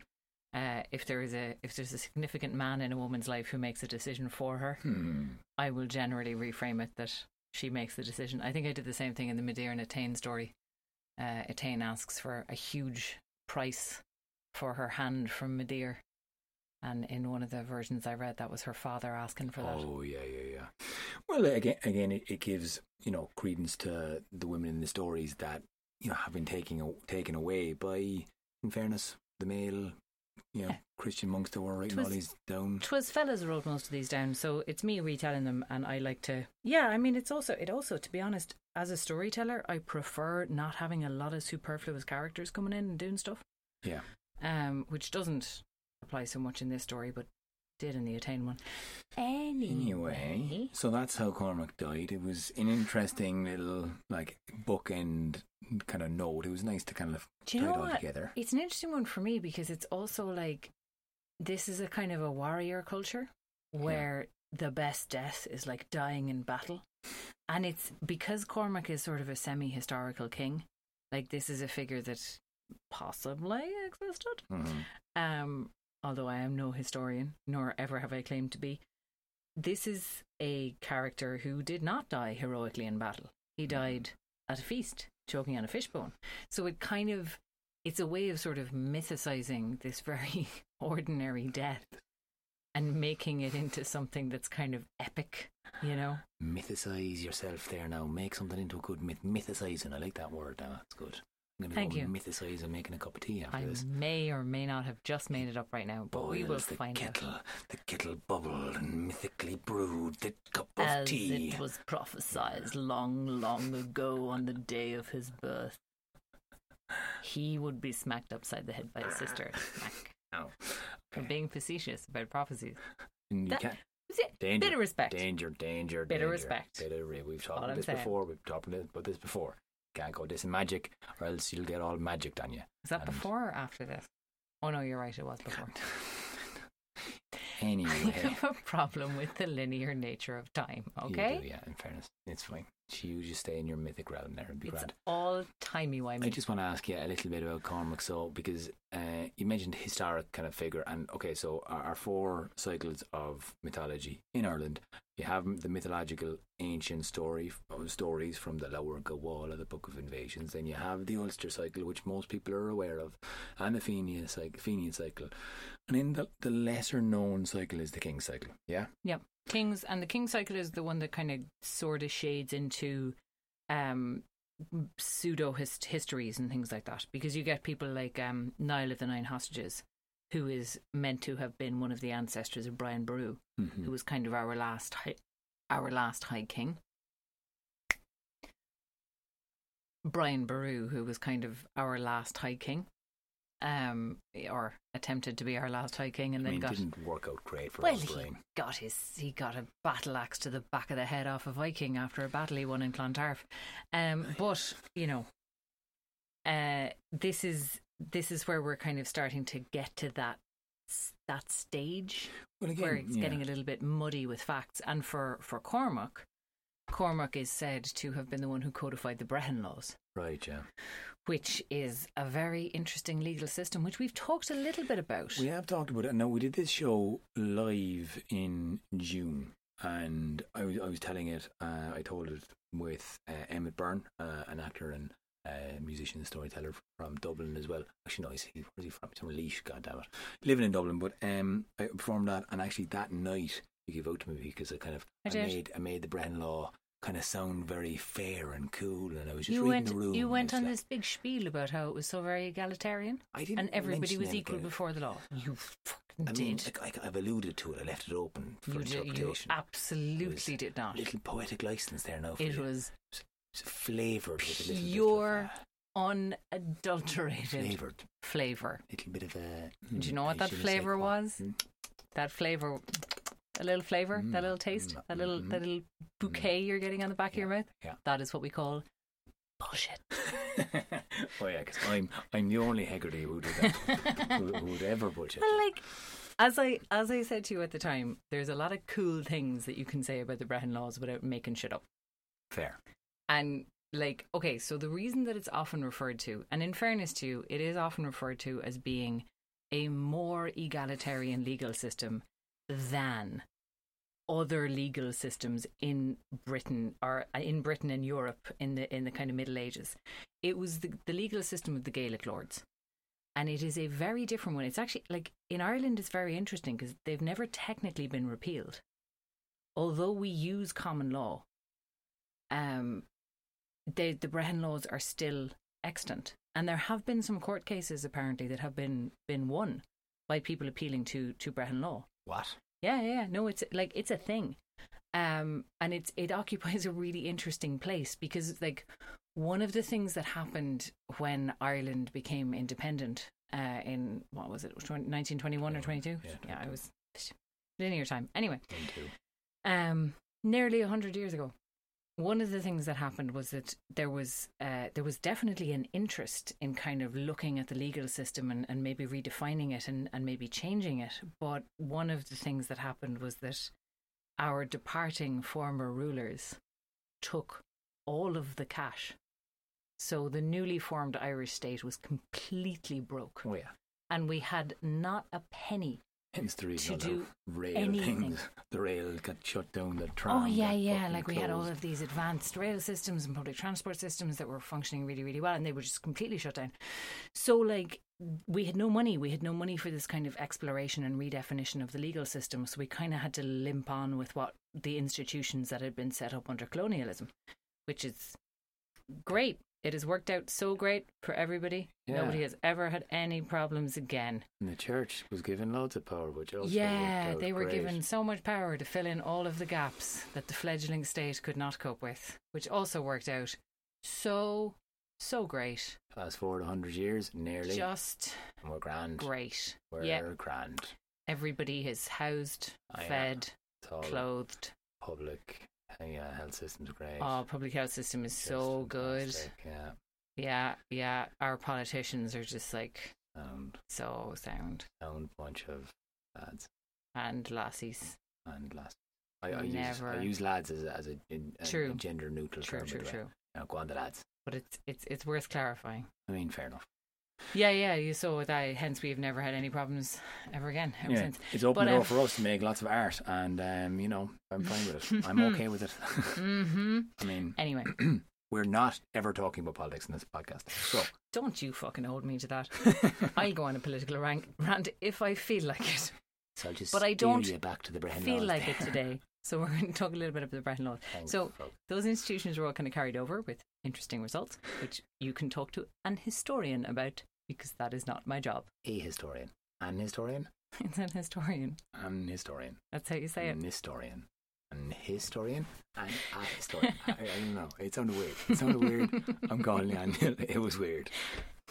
S2: Uh if there is a if there's a significant man in a woman's life who makes a decision for her,
S1: Hmm.
S2: I will generally reframe it that she makes the decision. I think I did the same thing in the Madeira Tain story uh, Etain asks for a huge price for her hand from Midir. And in one of the versions I read, that was her father asking for that.
S1: Oh yeah, yeah, yeah. Well, again, again, it, it gives you know credence to the women in the stories that you know have been taken taken away by, in fairness, the male, you know,
S2: Yeah.
S1: Christian monks that were writing all these down.
S2: Twas fellas wrote most of these down, so it's me retelling them, and I like to. Yeah, I mean, it's also it also to be honest, as a storyteller, I prefer not having a lot of superfluous characters coming in and doing stuff.
S1: Yeah.
S2: Um, which doesn't apply so much in this story, but did in the Etain one. Anyway,
S1: Anyway, so that's how Cormac died. It was an interesting little like bookend kind of note. It was nice to kind of
S2: do you
S1: tie
S2: know
S1: it all
S2: what?
S1: together.
S2: It's an interesting one for me because it's also like this is a kind of a warrior culture where the best death is like dying in battle. And it's because Cormac is sort of a semi historical king, like this is a figure that possibly existed.
S1: Mhm.
S2: Um, although I am no historian, nor ever have I claimed to be. This is a character who did not die heroically in battle. He mm-hmm. died at a feast, choking on a fishbone. So it kind of it's a way of sort of mythicizing this very ordinary death and making it into something that's kind of epic, you know?
S1: Mythicize yourself there now. Make something into a good myth. Mythicizing. I like that word now. That's good. I'm going
S2: Thank
S1: go
S2: you.
S1: mythicize and making a cup of tea after
S2: I
S1: this.
S2: may or may not have just made it up right now, but we will
S1: the
S2: find
S1: kettle,
S2: out.
S1: The kettle bubbled and mythically brewed the cup of
S2: As
S1: tea.
S2: it was prophesied long, long ago on the day of his birth, he would be smacked upside the head by his sister. Smack.
S1: Oh,
S2: For being facetious about prophecies.
S1: You
S2: that-
S1: can't- Danger.
S2: Bit of respect.
S1: Danger, danger,
S2: Bit of
S1: danger.
S2: respect.
S1: Bit of We've talked about this
S2: saying.
S1: before. We've talked about this before. Can't go this magic, or else you'll get all magicked on you.
S2: Is that
S1: And-
S2: before or after this? Oh no, you're right. It was before. I have a problem with the linear nature of time. Okay,
S1: do, yeah. In fairness, it's fine. You just stay in your mythic realm there. It'd be
S2: it's
S1: grand.
S2: all timey wimey.
S1: I just want to ask you a little bit about Cormac. So, because uh, you mentioned historic kind of figure, and okay, so our, our four cycles of mythology in Ireland, you have the mythological ancient story stories from the Lebor Gabála, the Book of Invasions. Then you have the Ulster cycle, which most people are aware of, and the Fenian cycle. Fenian cycle, and in the the lesser known cycle is the King cycle. Yeah, yeah,
S2: Kings and the King cycle is the one that kind of sort of shades into um pseudo hist- histories and things like that because you get people like um Niall of the Nine Hostages who is meant to have been one of the ancestors of Brian Boru
S1: mm-hmm.
S2: who was kind of our last high, our last high king Brian Boru who was kind of our last high king um or attempted to be our last high king and
S1: I
S2: then
S1: mean,
S2: got
S1: didn't work out great for
S2: well, he got his he got a battle axe to the back of the head off a Viking after a battle he won in Clontarf. Um, but you know, uh, this is this is where we're kind of starting to get to that that stage
S1: Well, again,
S2: where it's
S1: yeah.
S2: getting a little bit muddy with facts. And for for Cormac, Cormac is said to have been the one who codified the Brehon laws.
S1: right, yeah.
S2: Which is a very interesting legal system, which we've talked a little bit about.
S1: We have talked about it. Now we did this show live in June, and I was I was telling it. Uh, I told it with uh, Emmett Byrne, uh, an actor and uh, musician storyteller from Dublin as well. Actually, no, he's he, where's he from? He's from Laois. God damn it, living in Dublin. But um, I performed that, and actually that night you gave out to me because I kind of
S2: I
S1: I, made I made the Brehon Law kind of sound very fair and cool, and I was just
S2: you
S1: reading
S2: went
S1: the room.
S2: you went on
S1: was
S2: this big spiel about how it was so very egalitarian
S1: I didn't
S2: and everybody was equal before the law. You fucking
S1: I mean,
S2: did.
S1: like, I, I've alluded to it. I left it open for
S2: You, did, you
S1: interpretation.
S2: absolutely did not.
S1: little poetic license there now. For
S2: It
S1: you.
S2: was
S1: It's flavored with a little
S2: pure,
S1: bit
S2: unadulterated
S1: of, uh, flavored,
S2: flavour.
S1: little bit of a.
S2: Do you know what that flavour was? That flavour, a little flavour, that
S1: Mm,
S2: little taste,
S1: mm,
S2: that little that little bouquet you're getting on the back of your mouth.
S1: yeah.
S2: That is what we call bullshit.
S1: oh yeah, because I'm I'm the only Hegarty who would do that, who, who would ever bullshit.
S2: Well, like as I as I said to you at the time, there's a lot of cool things that you can say about the Brehon laws without making shit up.
S1: Fair.
S2: And like, okay, so the reason that it's often referred to, and in fairness to you, it is often referred to as being a more egalitarian legal system than other legal systems in Britain or uh, in Britain and Europe in the in the kind of Middle Ages. It was the, the legal system of the Gaelic lords. And it is a very different one. It's actually like in Ireland, it's very interesting because they've never technically been repealed. Although we use common law, um, they, the Brehon laws are still extant. And there have been some court cases apparently that have been, been won by people appealing to, to Brehon law.
S1: What?
S2: Yeah, yeah, no, it's like it's a thing, um, and it's it occupies a really interesting place because like one of the things that happened when Ireland became independent uh, in what was it, nineteen twenty one or twenty two?
S1: Yeah,
S2: yeah, I was linear time. Anyway,
S1: Me too.
S2: um, nearly a hundred years ago. One of the things that happened was that there was uh, there was definitely an interest in kind of looking at the legal system and, and maybe redefining it and, and maybe changing it. But one of the things that happened was that our departing former rulers took all of the cash. So the newly formed Irish state was completely broke,
S1: Oh yeah.
S2: and we had not a penny
S1: Hence the reason
S2: To do
S1: rail
S2: anything.
S1: things. The rail got shut down. The oh, tram.
S2: Oh yeah, yeah. Like we had all of these advanced rail systems and public transport systems that were functioning really, really well, and they were just completely shut down. So like we had no money. We had no money for this kind of exploration and redefinition of the legal system. So we kind of had to limp on with what the institutions that had been set up under colonialism, which is great. It has worked out so great for everybody.
S1: Yeah.
S2: Nobody has ever had any problems again.
S1: And the church was given loads of power, which also
S2: Yeah,
S1: worked out
S2: they were
S1: great.
S2: given so much power to fill in all of the gaps that the fledgling state could not cope with, which also worked out so, so great.
S1: Fast forward hundred years, nearly,
S2: Just
S1: and we're grand.
S2: great.
S1: We're
S2: yeah.
S1: grand.
S2: Everybody is housed,
S1: yeah.
S2: fed, clothed.
S1: public. Uh, Yeah, health system's great.
S2: Oh, public health system is
S1: Just
S2: so good.
S1: Yeah,
S2: Yeah, yeah. Our politicians are just like
S1: and
S2: so sound.
S1: sound bunch of lads
S2: And lassies.
S1: and lads. I, I use. I use lads as a, as a, in- a,
S2: True.
S1: a gender neutral
S2: True,
S1: term.
S2: true,
S1: true,
S2: true.
S1: Now go on the lads.
S2: But it's it's it's worth clarifying.
S1: I mean, fair enough.
S2: Yeah, yeah, you saw that. Hence, we've never had any problems ever again ever
S1: yeah,
S2: since.
S1: it's open
S2: But,
S1: door
S2: um,
S1: for us to make lots of art, and um, you know, I'm fine with it. I'm okay with it.
S2: hmm
S1: I mean,
S2: Anyway,
S1: we're not ever talking about politics in this podcast. So,
S2: don't you fucking hold me to that. I'll go on a political rant, rant if I feel like it.
S1: so I'll just
S2: But I don't
S1: back to the
S2: feel like it today. So we're going to talk a little bit about the Brehon laws.
S1: Thanks,
S2: So-
S1: folks.
S2: Those institutions were all kind of carried over with interesting results, which you can talk to an historian about because that is not my job.
S1: a historian, an historian,
S2: It's an historian.
S1: an historian,
S2: That's how you say it.
S1: an historian, an historian, and a historian. I, I don't know. It sounded weird. It sounded weird. I'm calling you. It was weird.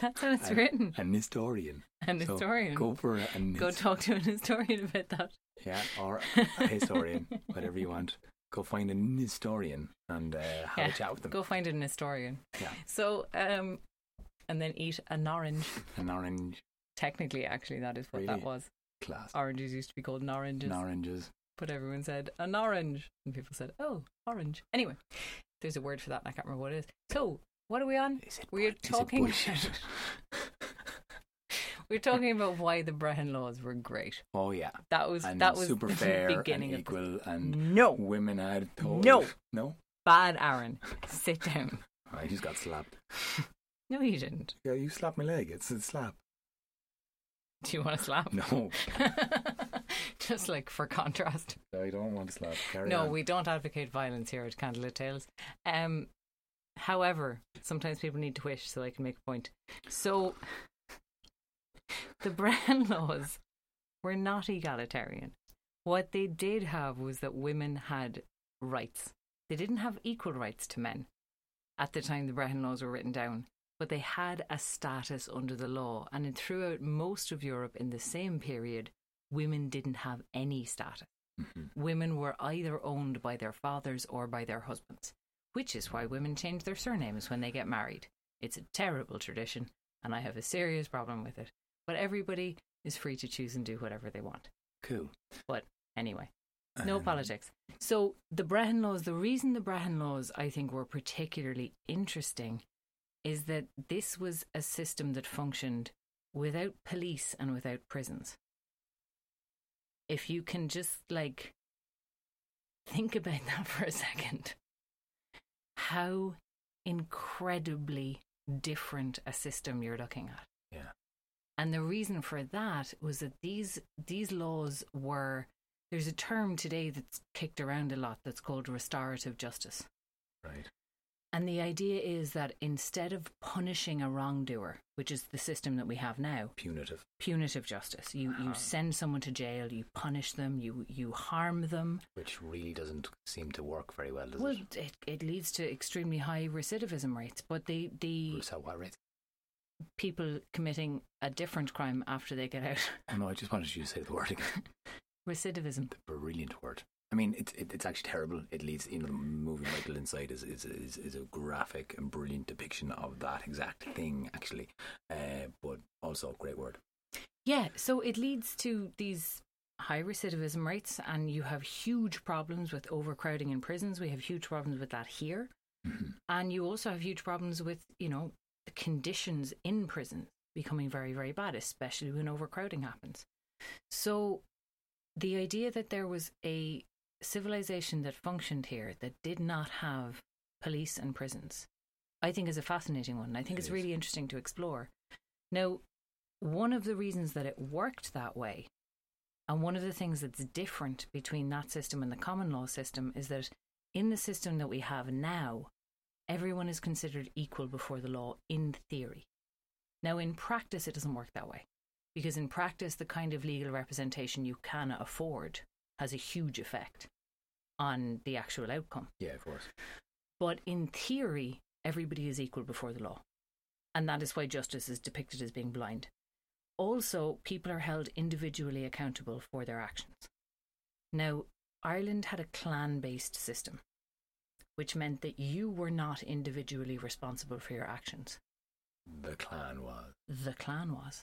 S2: That's how it's
S1: An-
S2: written.
S1: An historian.
S2: An
S1: So,
S2: historian.
S1: Go for an
S2: Go talk to an historian about that.
S1: yeah, or a historian, whatever you want. Go find an historian and uh, have
S2: Yeah,
S1: a chat with them.
S2: Go find an historian.
S1: Yeah.
S2: So, um, and then eat an orange.
S1: An orange
S2: Technically, actually, that is what that was.
S1: class.
S2: Oranges used to be called oranges,
S1: An oranges.
S2: but everyone said an orange, and people said, "Oh, orange." Anyway, there's a word for that, and I can't remember what it is. So, what are we on?
S1: Is it
S2: We're
S1: bull- is it
S2: talking. We're talking about why the Brehon laws were great.
S1: oh yeah,
S2: That was
S1: and
S2: that was
S1: super
S2: the
S1: fair
S2: beginning
S1: and
S2: of the
S1: equal, and
S2: no
S1: women had told.
S2: No.
S1: no.
S2: bad. Aaron, sit down.
S1: I just got slapped.
S2: No, you didn't.
S1: Yeah, you slapped my leg. It's a slap.
S2: Do you want to slap?
S1: No,
S2: Just like for contrast.
S1: I don't want to slap. Carry
S2: no,
S1: on.
S2: we don't advocate violence here at Candlelit Tales. Um, however, sometimes people need to wish so I can make a point. So, the Brehon laws were not egalitarian. What they did have was that women had rights. They didn't have equal rights to men at the time the Brehon laws were written down, but they had a status under the law. And throughout most of Europe in the same period, women didn't have any status
S1: Mhm.
S2: women were either owned by their fathers or by their husbands, which is why women change their surnames when they get married. It's a terrible tradition, and I have a serious problem with it. But everybody is free to choose and do whatever they want.
S1: Cool.
S2: But anyway, no
S1: Um,
S2: politics. So, the Brehon laws, the reason the Brehon laws I think were particularly interesting is that this was a system that functioned without police and without prisons. If you can just like think about that for a second. How incredibly different a system you're looking at.
S1: Yeah.
S2: And the reason for that was that these these laws were there's a term today that's kicked around a lot that's called restorative justice.
S1: Right.
S2: And the idea is that instead of punishing a wrongdoer, which is the system that we have now,
S1: Punitive.
S2: punitive justice, you, you
S1: Uh-huh.
S2: send someone to jail, you punish them, you, you harm them.
S1: Which really doesn't seem to work very well, does
S2: Well,
S1: it?
S2: it, it leads to extremely high recidivism rates. But the, the
S1: So what rate?
S2: People committing a different crime after they get out,
S1: Oh no, I just wanted you to say the word again.
S2: recidivism.
S1: the brilliant word. I mean, it's it, it's actually terrible. It leads, you know, the movie Michael Inside is is, is is a graphic and brilliant depiction of that exact thing, actually. Uh, but also a great word.
S2: Yeah, so it leads to these high recidivism rates, and you have huge problems with overcrowding in prisons. We have huge problems with that here.
S1: Mhm.
S2: And you also have huge problems with, you know, the conditions in prisons becoming very, very bad, especially when overcrowding happens. So the idea that there was a civilization that functioned here that did not have police and prisons, I think is a fascinating one. I think
S1: It
S2: it's
S1: is.
S2: really interesting to explore. Now, one of the reasons that it worked that way, and one of the things that's different between that system and the common law system, is that in the system that we have now, everyone is considered equal before the law in theory. Now, in practice, it doesn't work that way. Because in practice, the kind of legal representation you can afford has a huge effect on the actual outcome.
S1: Yeah, of course.
S2: But in theory, everybody is equal before the law. And that is why justice is depicted as being blind. Also, people are held individually accountable for their actions. Now, Ireland had a clan based system, which meant that you were not individually responsible for your actions.
S1: The clan was,
S2: The clan was,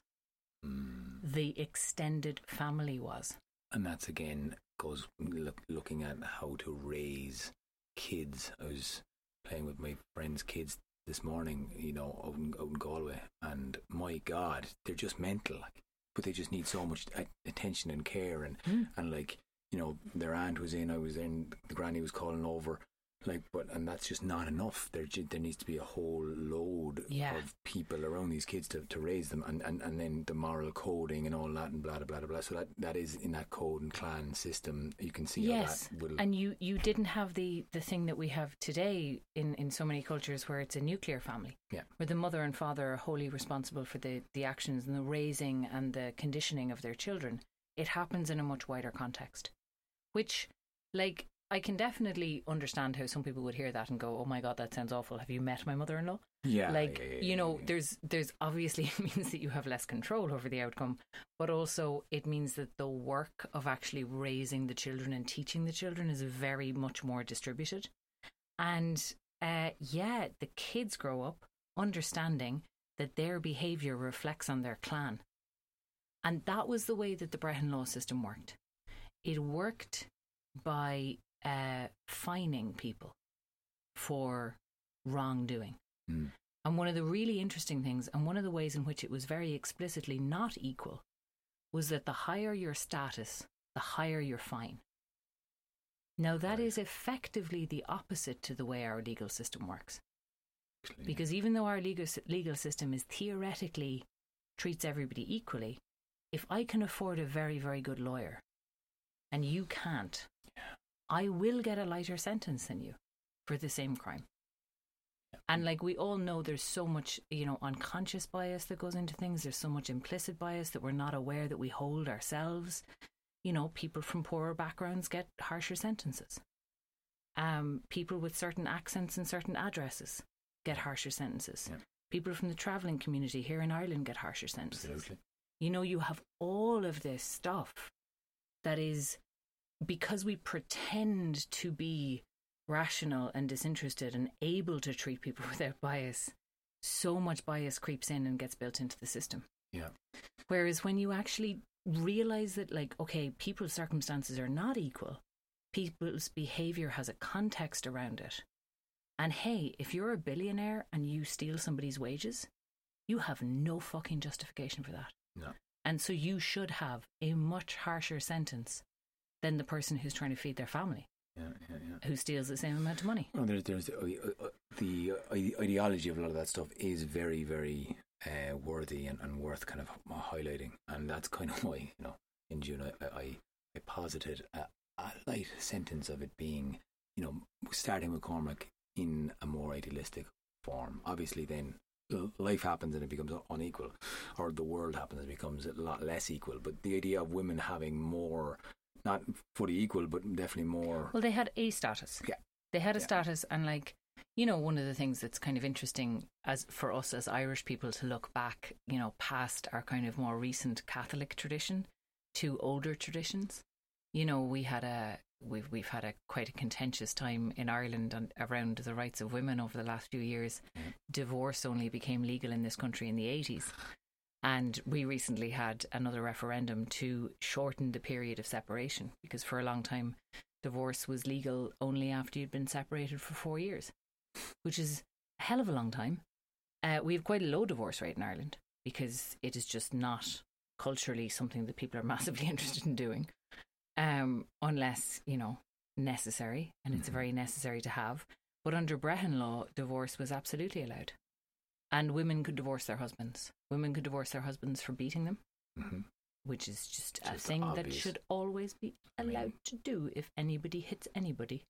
S1: mm.
S2: the extended family was.
S1: and that's again goes look, looking at how to raise kids. I was playing with my friends' kids this morning, you know, out in, out in Galway, and my God, they're just mental. Like, but they just need so much attention and care, and
S2: Mm.
S1: and like you know, their aunt was in, I was in, the granny was calling over. Like, but and that's just not enough. There, there needs to be a whole load
S2: Yeah.
S1: of people around these kids to, to raise them, and, and, and then the moral coding and all that, and blah blah blah blah. So that, that is in that code and clan system. You can see
S2: Yes,
S1: how that will.
S2: and you you didn't have the the thing that we have today in in so many cultures where it's a nuclear family
S1: Yeah.
S2: where the mother and father are wholly responsible for the the actions and the raising and the conditioning of their children it happens in a much wider context which like I can definitely understand how some people would hear that and go, "Oh my god, that sounds awful. Have you met my mother-in-law?"
S1: yeah,
S2: like
S1: yeah, yeah,
S2: you know
S1: yeah,
S2: there's there's obviously it means that you have less control over the outcome but also it means that the work of actually raising the children and teaching the children is very much more distributed and uh yeah the kids grow up understanding that their behavior reflects on their clan and that was the way that the Brehon law system worked it worked by uh fining people for wrongdoing
S1: Mm.
S2: and one of the really interesting things, and one of the ways in which it was very explicitly not equal, was that the higher your status, the higher your fine. Now, that
S1: Right.
S2: is effectively the opposite to the way our legal system works.
S1: Actually,
S2: Because even though our legal, legal system is theoretically treats everybody equally, if I can afford a very, very good lawyer and you can't. I will get a lighter sentence than you for the same crime. And like we all know, there's so much, you know, unconscious bias that goes into things. There's so much implicit bias that we're not aware that we hold ourselves. You know, people from poorer backgrounds get harsher sentences. Um, people with certain accents and certain addresses get harsher sentences.
S1: Yeah.
S2: People from the travelling community here in Ireland get harsher sentences.
S1: absolutely.
S2: You know, you have all of this stuff that is because we pretend to be rational and disinterested and able to treat people without bias, so much bias creeps in and gets built into the system.
S1: Yeah.
S2: Whereas when you actually realize that, like, okay, people's circumstances are not equal, people's behavior has a context around it. And hey, if you're a billionaire and you steal somebody's wages, you have no fucking justification for that.
S1: No.
S2: And so you should have a much harsher sentence than the person who's trying to feed their family.
S1: yeah, yeah, yeah.
S2: who steals the same amount of money.
S1: Well, there's there's uh, uh, the uh, ideology of a lot of that stuff is very very uh, worthy and, and worth kind of highlighting, and that's kind of why you know in June I I, I posited a, a light sentence of it being you know starting with Cormac in a more idealistic form. Obviously, then life happens and it becomes unequal, or the world happens and it becomes a lot less equal. But the idea of women having more, not fully equal, but definitely more.
S2: Well, they had a status.
S1: Yeah.
S2: They had a
S1: Yeah.
S2: status, and like, you know, one of the things that's kind of interesting as for us as Irish people to look back, you know, past our kind of more recent Catholic tradition to older traditions. You know, we had a we've we've had a quite a contentious time in Ireland on, around the rights of women over the last few years. Divorce only became legal in this country in the eighties. And we recently had another referendum to shorten the period of separation because for a long time divorce was legal only after you'd been separated for four years, which is a hell of a long time. Uh, we have quite a low divorce rate in Ireland because it is just not culturally something that people are massively interested in doing, um, unless you know necessary, and it's
S1: Mhm.
S2: very necessary to have. But under Brehon law, divorce was absolutely allowed, and women could divorce their husbands. Women could divorce their husbands for beating them
S1: Mhm.
S2: which is just a thing that should always be
S1: I mean-
S2: allowed to do if anybody hits anybody.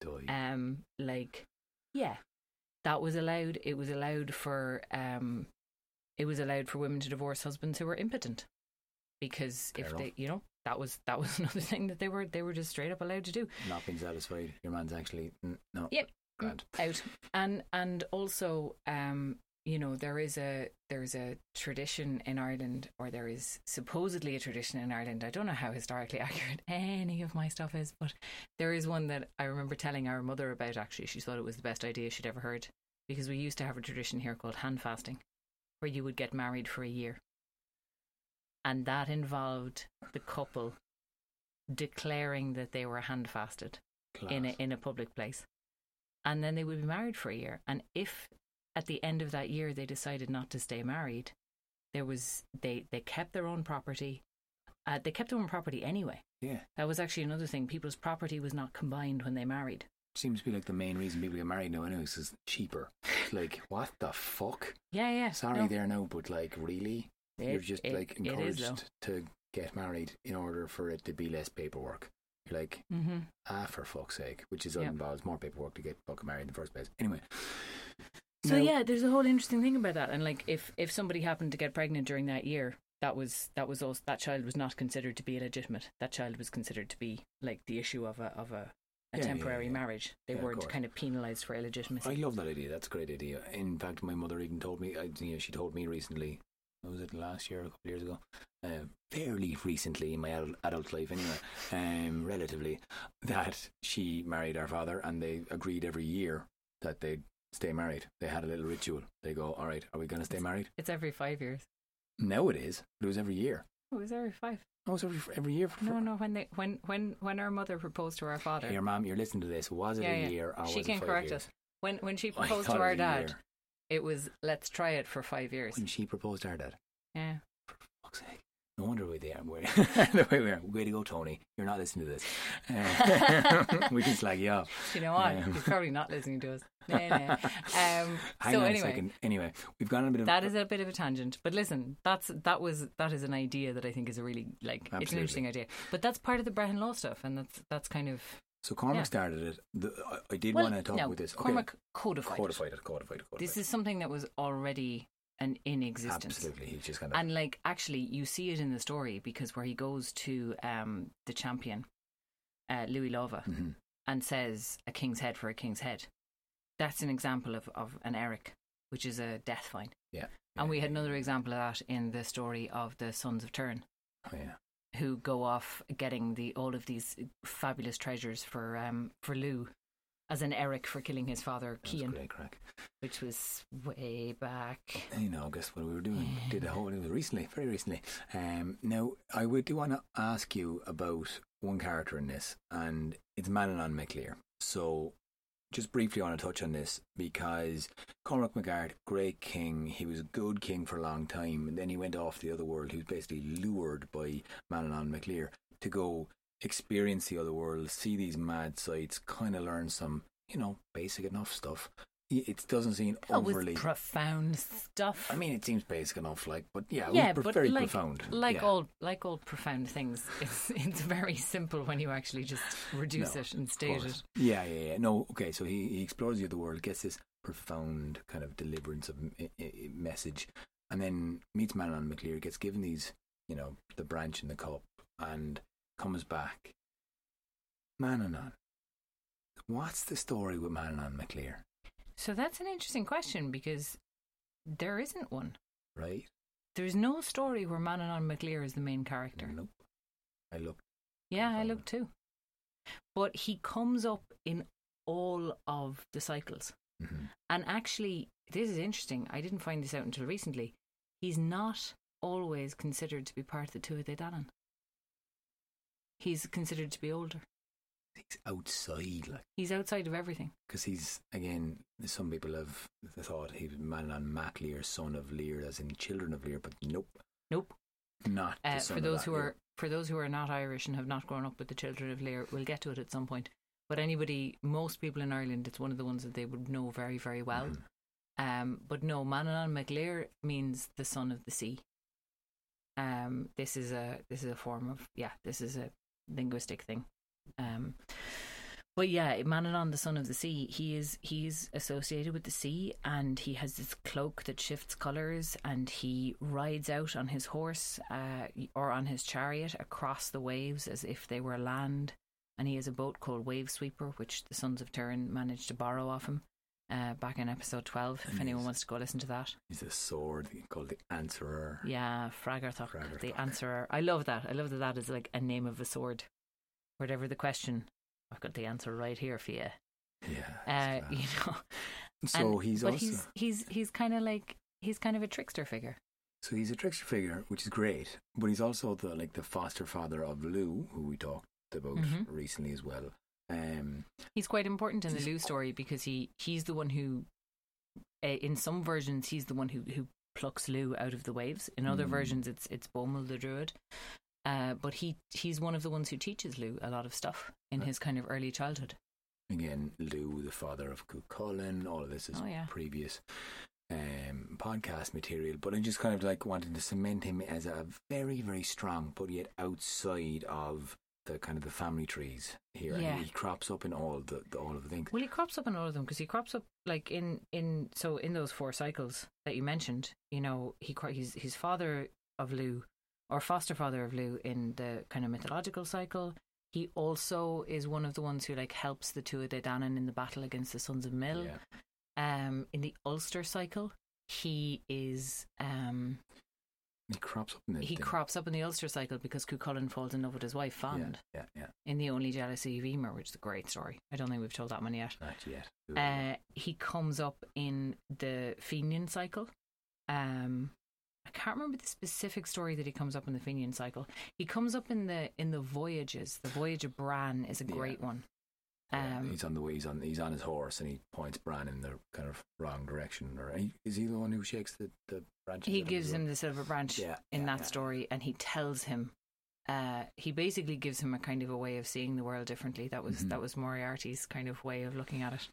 S1: Die.
S2: Um, like, yeah, that was allowed. It was allowed for um, it was allowed for women to divorce husbands who were impotent, because
S1: Fair
S2: if
S1: enough.
S2: they, you know, that was that was another thing that they were they were just straight up allowed to do.
S1: not being satisfied. Your man's actually mm, no.
S2: Yep.
S1: Grand.
S2: out and and also um you know there is a there's a tradition in Ireland or there is supposedly a tradition in Ireland I don't know how historically accurate any of my stuff is but there is one that I remember telling our mother about actually she thought it was the best idea she'd ever heard because we used to have a tradition here called hand fasting where you would get married for a year and that involved the couple declaring that they were hand fasted
S1: Class.
S2: in a in a public place, and then they would be married for a year. And if at the end of that year they decided not to stay married, there was they they kept their own property. Uh, they kept their own property anyway.
S1: yeah,
S2: That was actually another thing. People's property was not combined when they married.
S1: seems to be like the main reason people get married now. Anyways, is cheaper. like what the fuck?
S2: Yeah, yeah.
S1: Sorry
S2: no,
S1: there now, but like really,
S2: it-
S1: you're just
S2: it-
S1: like
S2: it is,
S1: encouraged to get married in order for it to be less paperwork. You're like,
S2: Mhm.
S1: ah, for fuck's sake, which is
S2: Yeah.
S1: involves more paperwork to get fucking married in the first place. Anyway,
S2: So
S1: Now-
S2: yeah, there's a whole interesting thing about that. And like, if if somebody happened to get pregnant during that year, that was that was also that child was not considered to be illegitimate. That child was considered to be like the issue of a of a, a
S1: Yeah, yeah,
S2: temporary
S1: yeah.
S2: marriage. They
S1: Yeah,
S2: weren't
S1: course.
S2: kind of penalised for illegitimacy.
S1: I love that idea. That's a great idea. In fact, my mother even told me. I, you know, she told me recently. Was it last year, or a couple of years ago? Uh, fairly recently in my adult, adult life, anyway. Um, relatively, that she married our father, and they agreed every year that they'd stay married. They had a little ritual. They go, "All right, are we going to stay married?"
S2: It's every five years.
S1: Now it is, but it was every year.
S2: Oh, it was every five.
S1: Oh, it's every every year. For,
S2: No, no. When they when when when our mother proposed to our father,
S1: your mom, you're listening to this. Was it
S2: Yeah,
S1: a
S2: yeah.
S1: year or
S2: she
S1: was
S2: can correct
S1: years?
S2: us. When when she proposed to our
S1: was
S2: dad,
S1: year.
S2: it was let's try it for five years.
S1: When she proposed to our dad.
S2: Yeah.
S1: No wonder we there. We're, the way we are. Way to go, Tony. You're not listening to this. Uh, we can slag you off.
S2: You know what?
S1: Um,
S2: He's probably not listening to us. Nah, nah. Um,
S1: Hang
S2: so
S1: on
S2: anyway,
S1: a second. Anyway, we've gone on a bit of
S2: that is a bit of a tangent. But listen, that's that was that is an idea that I think is a really like it's an interesting idea. But that's part of the Brehon Law stuff, and that's that's kind of
S1: so Cormac
S2: yeah.
S1: started it. The, I, I did
S2: well,
S1: want to talk
S2: no,
S1: about this. Okay.
S2: Cormac codified. it.
S1: codified it. Codified it.
S2: This is something that was already an in existence.
S1: absolutely. He's just kind of
S2: And like actually you see it in the story because where he goes to um the champion, uh, Louis Lova,
S1: Mhm.
S2: and says a king's head for a king's head. That's an example of, of an Eric, which is a death fine.
S1: yeah.
S2: And we had another example of that in the story of the Sons of Tuireann,
S1: Oh, yeah.
S2: who go off getting the all of these fabulous treasures for um for Lugh, as an Eric for killing his father
S1: was great crack.
S2: Which was way back.
S1: You know, guess what we were doing? Did a whole it was recently, very recently. Um, now I would do want to ask you about one character in this, and it's Manannán mac Lir. So, just briefly, I want to touch on this because Cormac MacArt, great king. He was a good king for a long time, and then he went off to the other world. He was basically lured by Manannán mac Lir to go experience the other world, see these mad sights, kind of learn some, you know, basic enough stuff. It doesn't seem overly.
S2: profound stuff.
S1: I mean, it seems basic enough, like, but yeah,
S2: yeah, but
S1: very
S2: like,
S1: profound.
S2: like
S1: yeah.
S2: all like all profound things, it's it's very simple when you actually just reduce
S1: No,
S2: it and state it.
S1: Yeah, yeah, yeah. No, okay. So he, he explores the other world, gets this profound kind of deliverance of i- i- message, and then meets Manannán mac Lir, gets given these, you know, the branch and the cup, and comes back. Manannán. What's the story with Manannán mac Lir?
S2: So that's an interesting question because there isn't one.
S1: Right?
S2: There's no story where Manannán mac Lir is the main character.
S1: Nope. I looked.
S2: Yeah, I
S1: looked
S2: too. But he comes up in all of the cycles.
S1: mhm.
S2: And actually, this is interesting. I didn't find this out until recently. He's not always considered to be part of the Tuatha De Danann. He's considered to be older.
S1: He's outside, like,
S2: He's outside of everything.
S1: because he's again. Some people have thought he was Manannán mac Lir, son of Lir, as in children of Lir, but nope,
S2: Nope.
S1: not. the
S2: Uh, for those who
S1: Lir.
S2: are for those who are not Irish and have not grown up with the children of Lir, we'll get to it at some point. But anybody, most people in Ireland, it's one of the ones that they would know very, very well.
S1: Mhm.
S2: Um, but no, Manannán mac Lir means the son of the sea. Um, this is a this is a form of yeah, this is a linguistic thing. Um, but yeah, Manannán, the son of the sea, he is he's associated with the sea, and he has this cloak that shifts colors, and he rides out on his horse uh, or on his chariot across the waves as if they were land. And he has a boat called Wave Sweeper, which the Sons of Tuireann managed to borrow off him uh, back in episode 12, if anyone wants to go listen to that.
S1: He's a sword called the Answerer.
S2: Yeah, Fragarach, the answerer. I love that. I love that that is like a name of a sword. Whatever the question, I've got the answer right here for you.
S1: Yeah.
S2: Uh, you know,
S1: so
S2: and-
S1: he's
S2: but
S1: also
S2: he's he's he's kind of like he's kind of a trickster figure.
S1: so he's a trickster figure, which is great. But he's also the like the foster father of Lugh, who we talked about
S2: Mhm.
S1: recently as well. Um,
S2: He's quite important in the Lugh story because he he's the one who, uh, in some versions, he's the one who who plucks Lugh out of the waves. In other
S1: Mm.
S2: versions, it's it's Bomel the druid. Uh, but he he's one of the ones who teaches Lugh a lot of stuff in
S1: Right.
S2: his kind of early childhood.
S1: again, Lugh, the father of Cuchulainn. All of this is
S2: Oh, yeah.
S1: previous um, podcast material. But I'm just kind of like wanted to cement him as a very, very strong, but yet outside of the kind of the family trees here. And
S2: Yeah.
S1: he crops up in all the, the all of the things.
S2: Well, he crops up in all of them because he crops up like in in so in those four cycles that you mentioned. You know, he he's he's father of Lugh or foster father of Lugh in the kind of mythological cycle. He also is one of the ones who like helps the Tuatha De Danann in the battle against the Sons of Mill.
S1: Yeah.
S2: Um, in the Ulster cycle, he is um
S1: He crops up in the
S2: he
S1: thing.
S2: crops up in the Ulster cycle because Cuchulainn falls in love with his wife Fand
S1: Yeah, yeah, yeah.
S2: in the Only Jealousy of Emer, which is a great story. I don't think we've told that one yet.
S1: Not yet.
S2: Uh, he comes up in the Fenian cycle. Um, I can't remember the specific story that he comes up in the Fenian cycle. He comes up in the in the voyages. The voyage of Bran is a
S1: Yeah.
S2: great one.
S1: Yeah,
S2: Um,
S1: he's on the way. He's on. He's on his horse, and he points Bran in the kind of wrong direction. Or he, is he the one who shakes the the branches?
S2: he gives him the silver branch
S1: Yeah,
S2: in that story, and he tells him. Uh, he basically gives him a kind of a way of seeing the world differently. That was
S1: Mhm.
S2: that was
S1: Moriarty's
S2: kind of way of looking at it.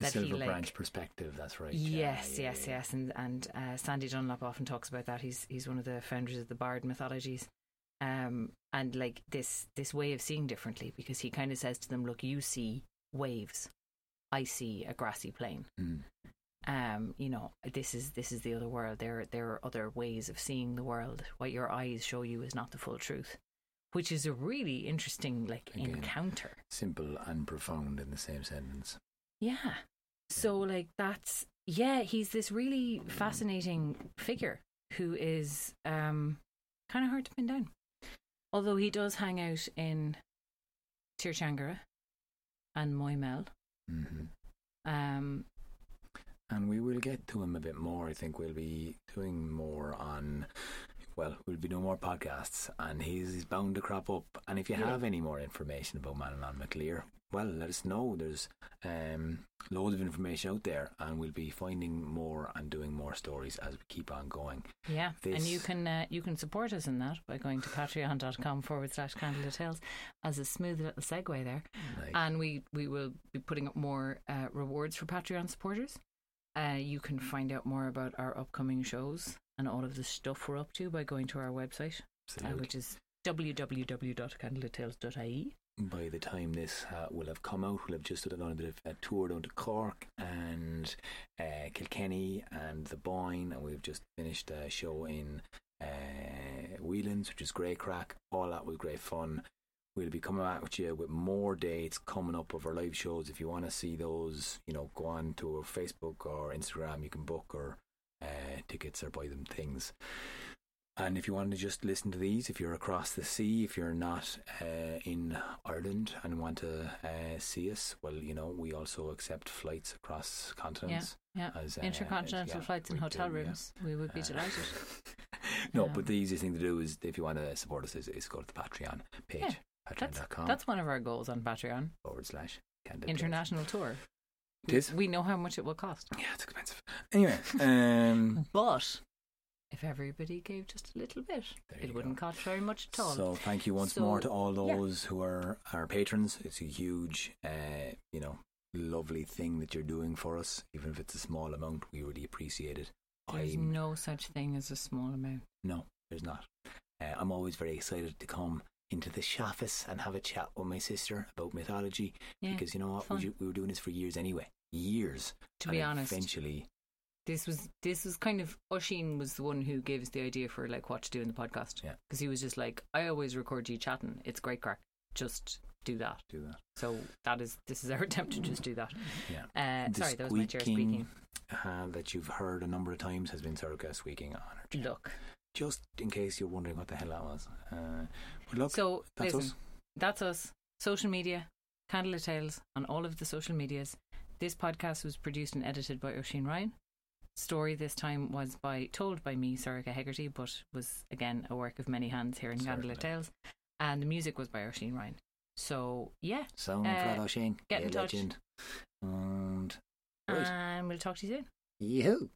S1: the
S2: that he, like-
S1: branch perspective. That's right. yeah,
S2: Yes,
S1: yeah,
S2: yes,
S1: yeah.
S2: yes, and and uh, Sandy Dunlop often talks about that. He's he's one of the founders of the Bard mythologies, um, and like this this way of seeing differently because he kind of says to them, "Look, you see waves, I see a grassy plain.
S1: Mm.
S2: Um, you know, this is this is the other world. There there are other ways of seeing the world. What your eyes show you is not the full truth." Which is a really interesting like
S1: Again.
S2: encounter.
S1: Simple and profound in the same sentence.
S2: Yeah. So like that's yeah, he's this really fascinating figure who is um kind of hard to pin down. Although he does hang out in Tír Tairngire and Mag Mell.
S1: hmm
S2: Um
S1: And we will get to him a bit more. I think we'll be doing more on. Well, we'll be doing more podcasts, and he's, he's bound to crop up. And if you
S2: Yeah.
S1: have any more information about Manon McLear, well, let us know. There's um, loads of information out there, and we'll be finding more and doing more stories as we keep on going.
S2: Yeah, and you can uh, you can support us in that by going to patreon.com forward slash candlelit tales as a smooth little segue there.
S1: Like,
S2: And we, we will be putting up more uh, rewards for Patreon supporters. Uh, you can find out more about our upcoming shows and all of the stuff we're up to by going to our website, uh, which is www.candlelittales.ie.
S1: by the time this uh, will have come out, we'll have just done a bit of a tour down to Cork and uh, Kilkenny and the Boyne, and we've just finished a show in uh, Whelan's, which is great crack. All that was great fun. We'll be coming back with you with more dates coming up of our live shows. If you want to see those, you know, go on to our Facebook or Instagram. You can book or tickets or buy them things. And if you want to just listen to these, if you're across the sea, if you're not uh, in Ireland and want to uh, see us, well, you know, we also accept flights across continents.
S2: Yeah,
S1: As, uh,
S2: intercontinental
S1: as- yeah,
S2: flights and hotel
S1: do, yeah.
S2: rooms. We would be
S1: Uh,
S2: delighted.
S1: no,
S2: Yeah.
S1: but the easiest thing to do is if you want to support us, is, is go to the Patreon page,
S2: Yeah, That's,
S1: patreon.com
S2: that's one of our goals on Patreon.
S1: forward slash.
S2: International tour.
S1: It is?
S2: We know how much it will cost.
S1: Yeah, it's expensive. Anyway, um,
S2: But if everybody gave just a little bit, it wouldn't
S1: go.
S2: cost very much at all.
S1: So thank you once
S2: So,
S1: more to all
S2: yeah.
S1: those who are our patrons. It's a huge, uh, you know, lovely thing that you're doing for us. Even if it's a small amount, we really appreciate it.
S2: There's
S1: I'm,
S2: no such thing as a small amount.
S1: no, there's not. Uh, I'm always very excited to come into the office and have a chat with my sister about mythology
S2: Yeah,
S1: because you know what, we, we were doing this for years anyway, years.
S2: to be honest,
S1: eventually,
S2: this was this was kind of Oisin was the one who gave us the idea for like what to do in the podcast.
S1: Yeah.
S2: because he was just like, I always record you chatting. It's great crack. Just do that.
S1: do that.
S2: So that is this is our attempt to just do that.
S1: Yeah.
S2: Uh, sorry, that was my chair
S1: squeaking
S2: speaking.
S1: Uh, that you've heard a number of times has been Sorcha squeaking on her. chair.
S2: Look,
S1: Just in case you're wondering what the hell that was. Uh, but look,
S2: so
S1: that's
S2: listen,
S1: us.
S2: that's us. Social media, Candlelit Tales on all of the social medias. This podcast was produced and edited by Oisin Ryan. Story this time was by told by me, Sorcha Hegarty, but was again a work of many hands here in. Candlelit Tales. And the music was by Oisin Ryan. So yeah,
S1: Sound
S2: Uh,
S1: Oisin.
S2: get in touch.
S1: legend. And right.
S2: and we'll talk to you soon.
S1: Yahoo!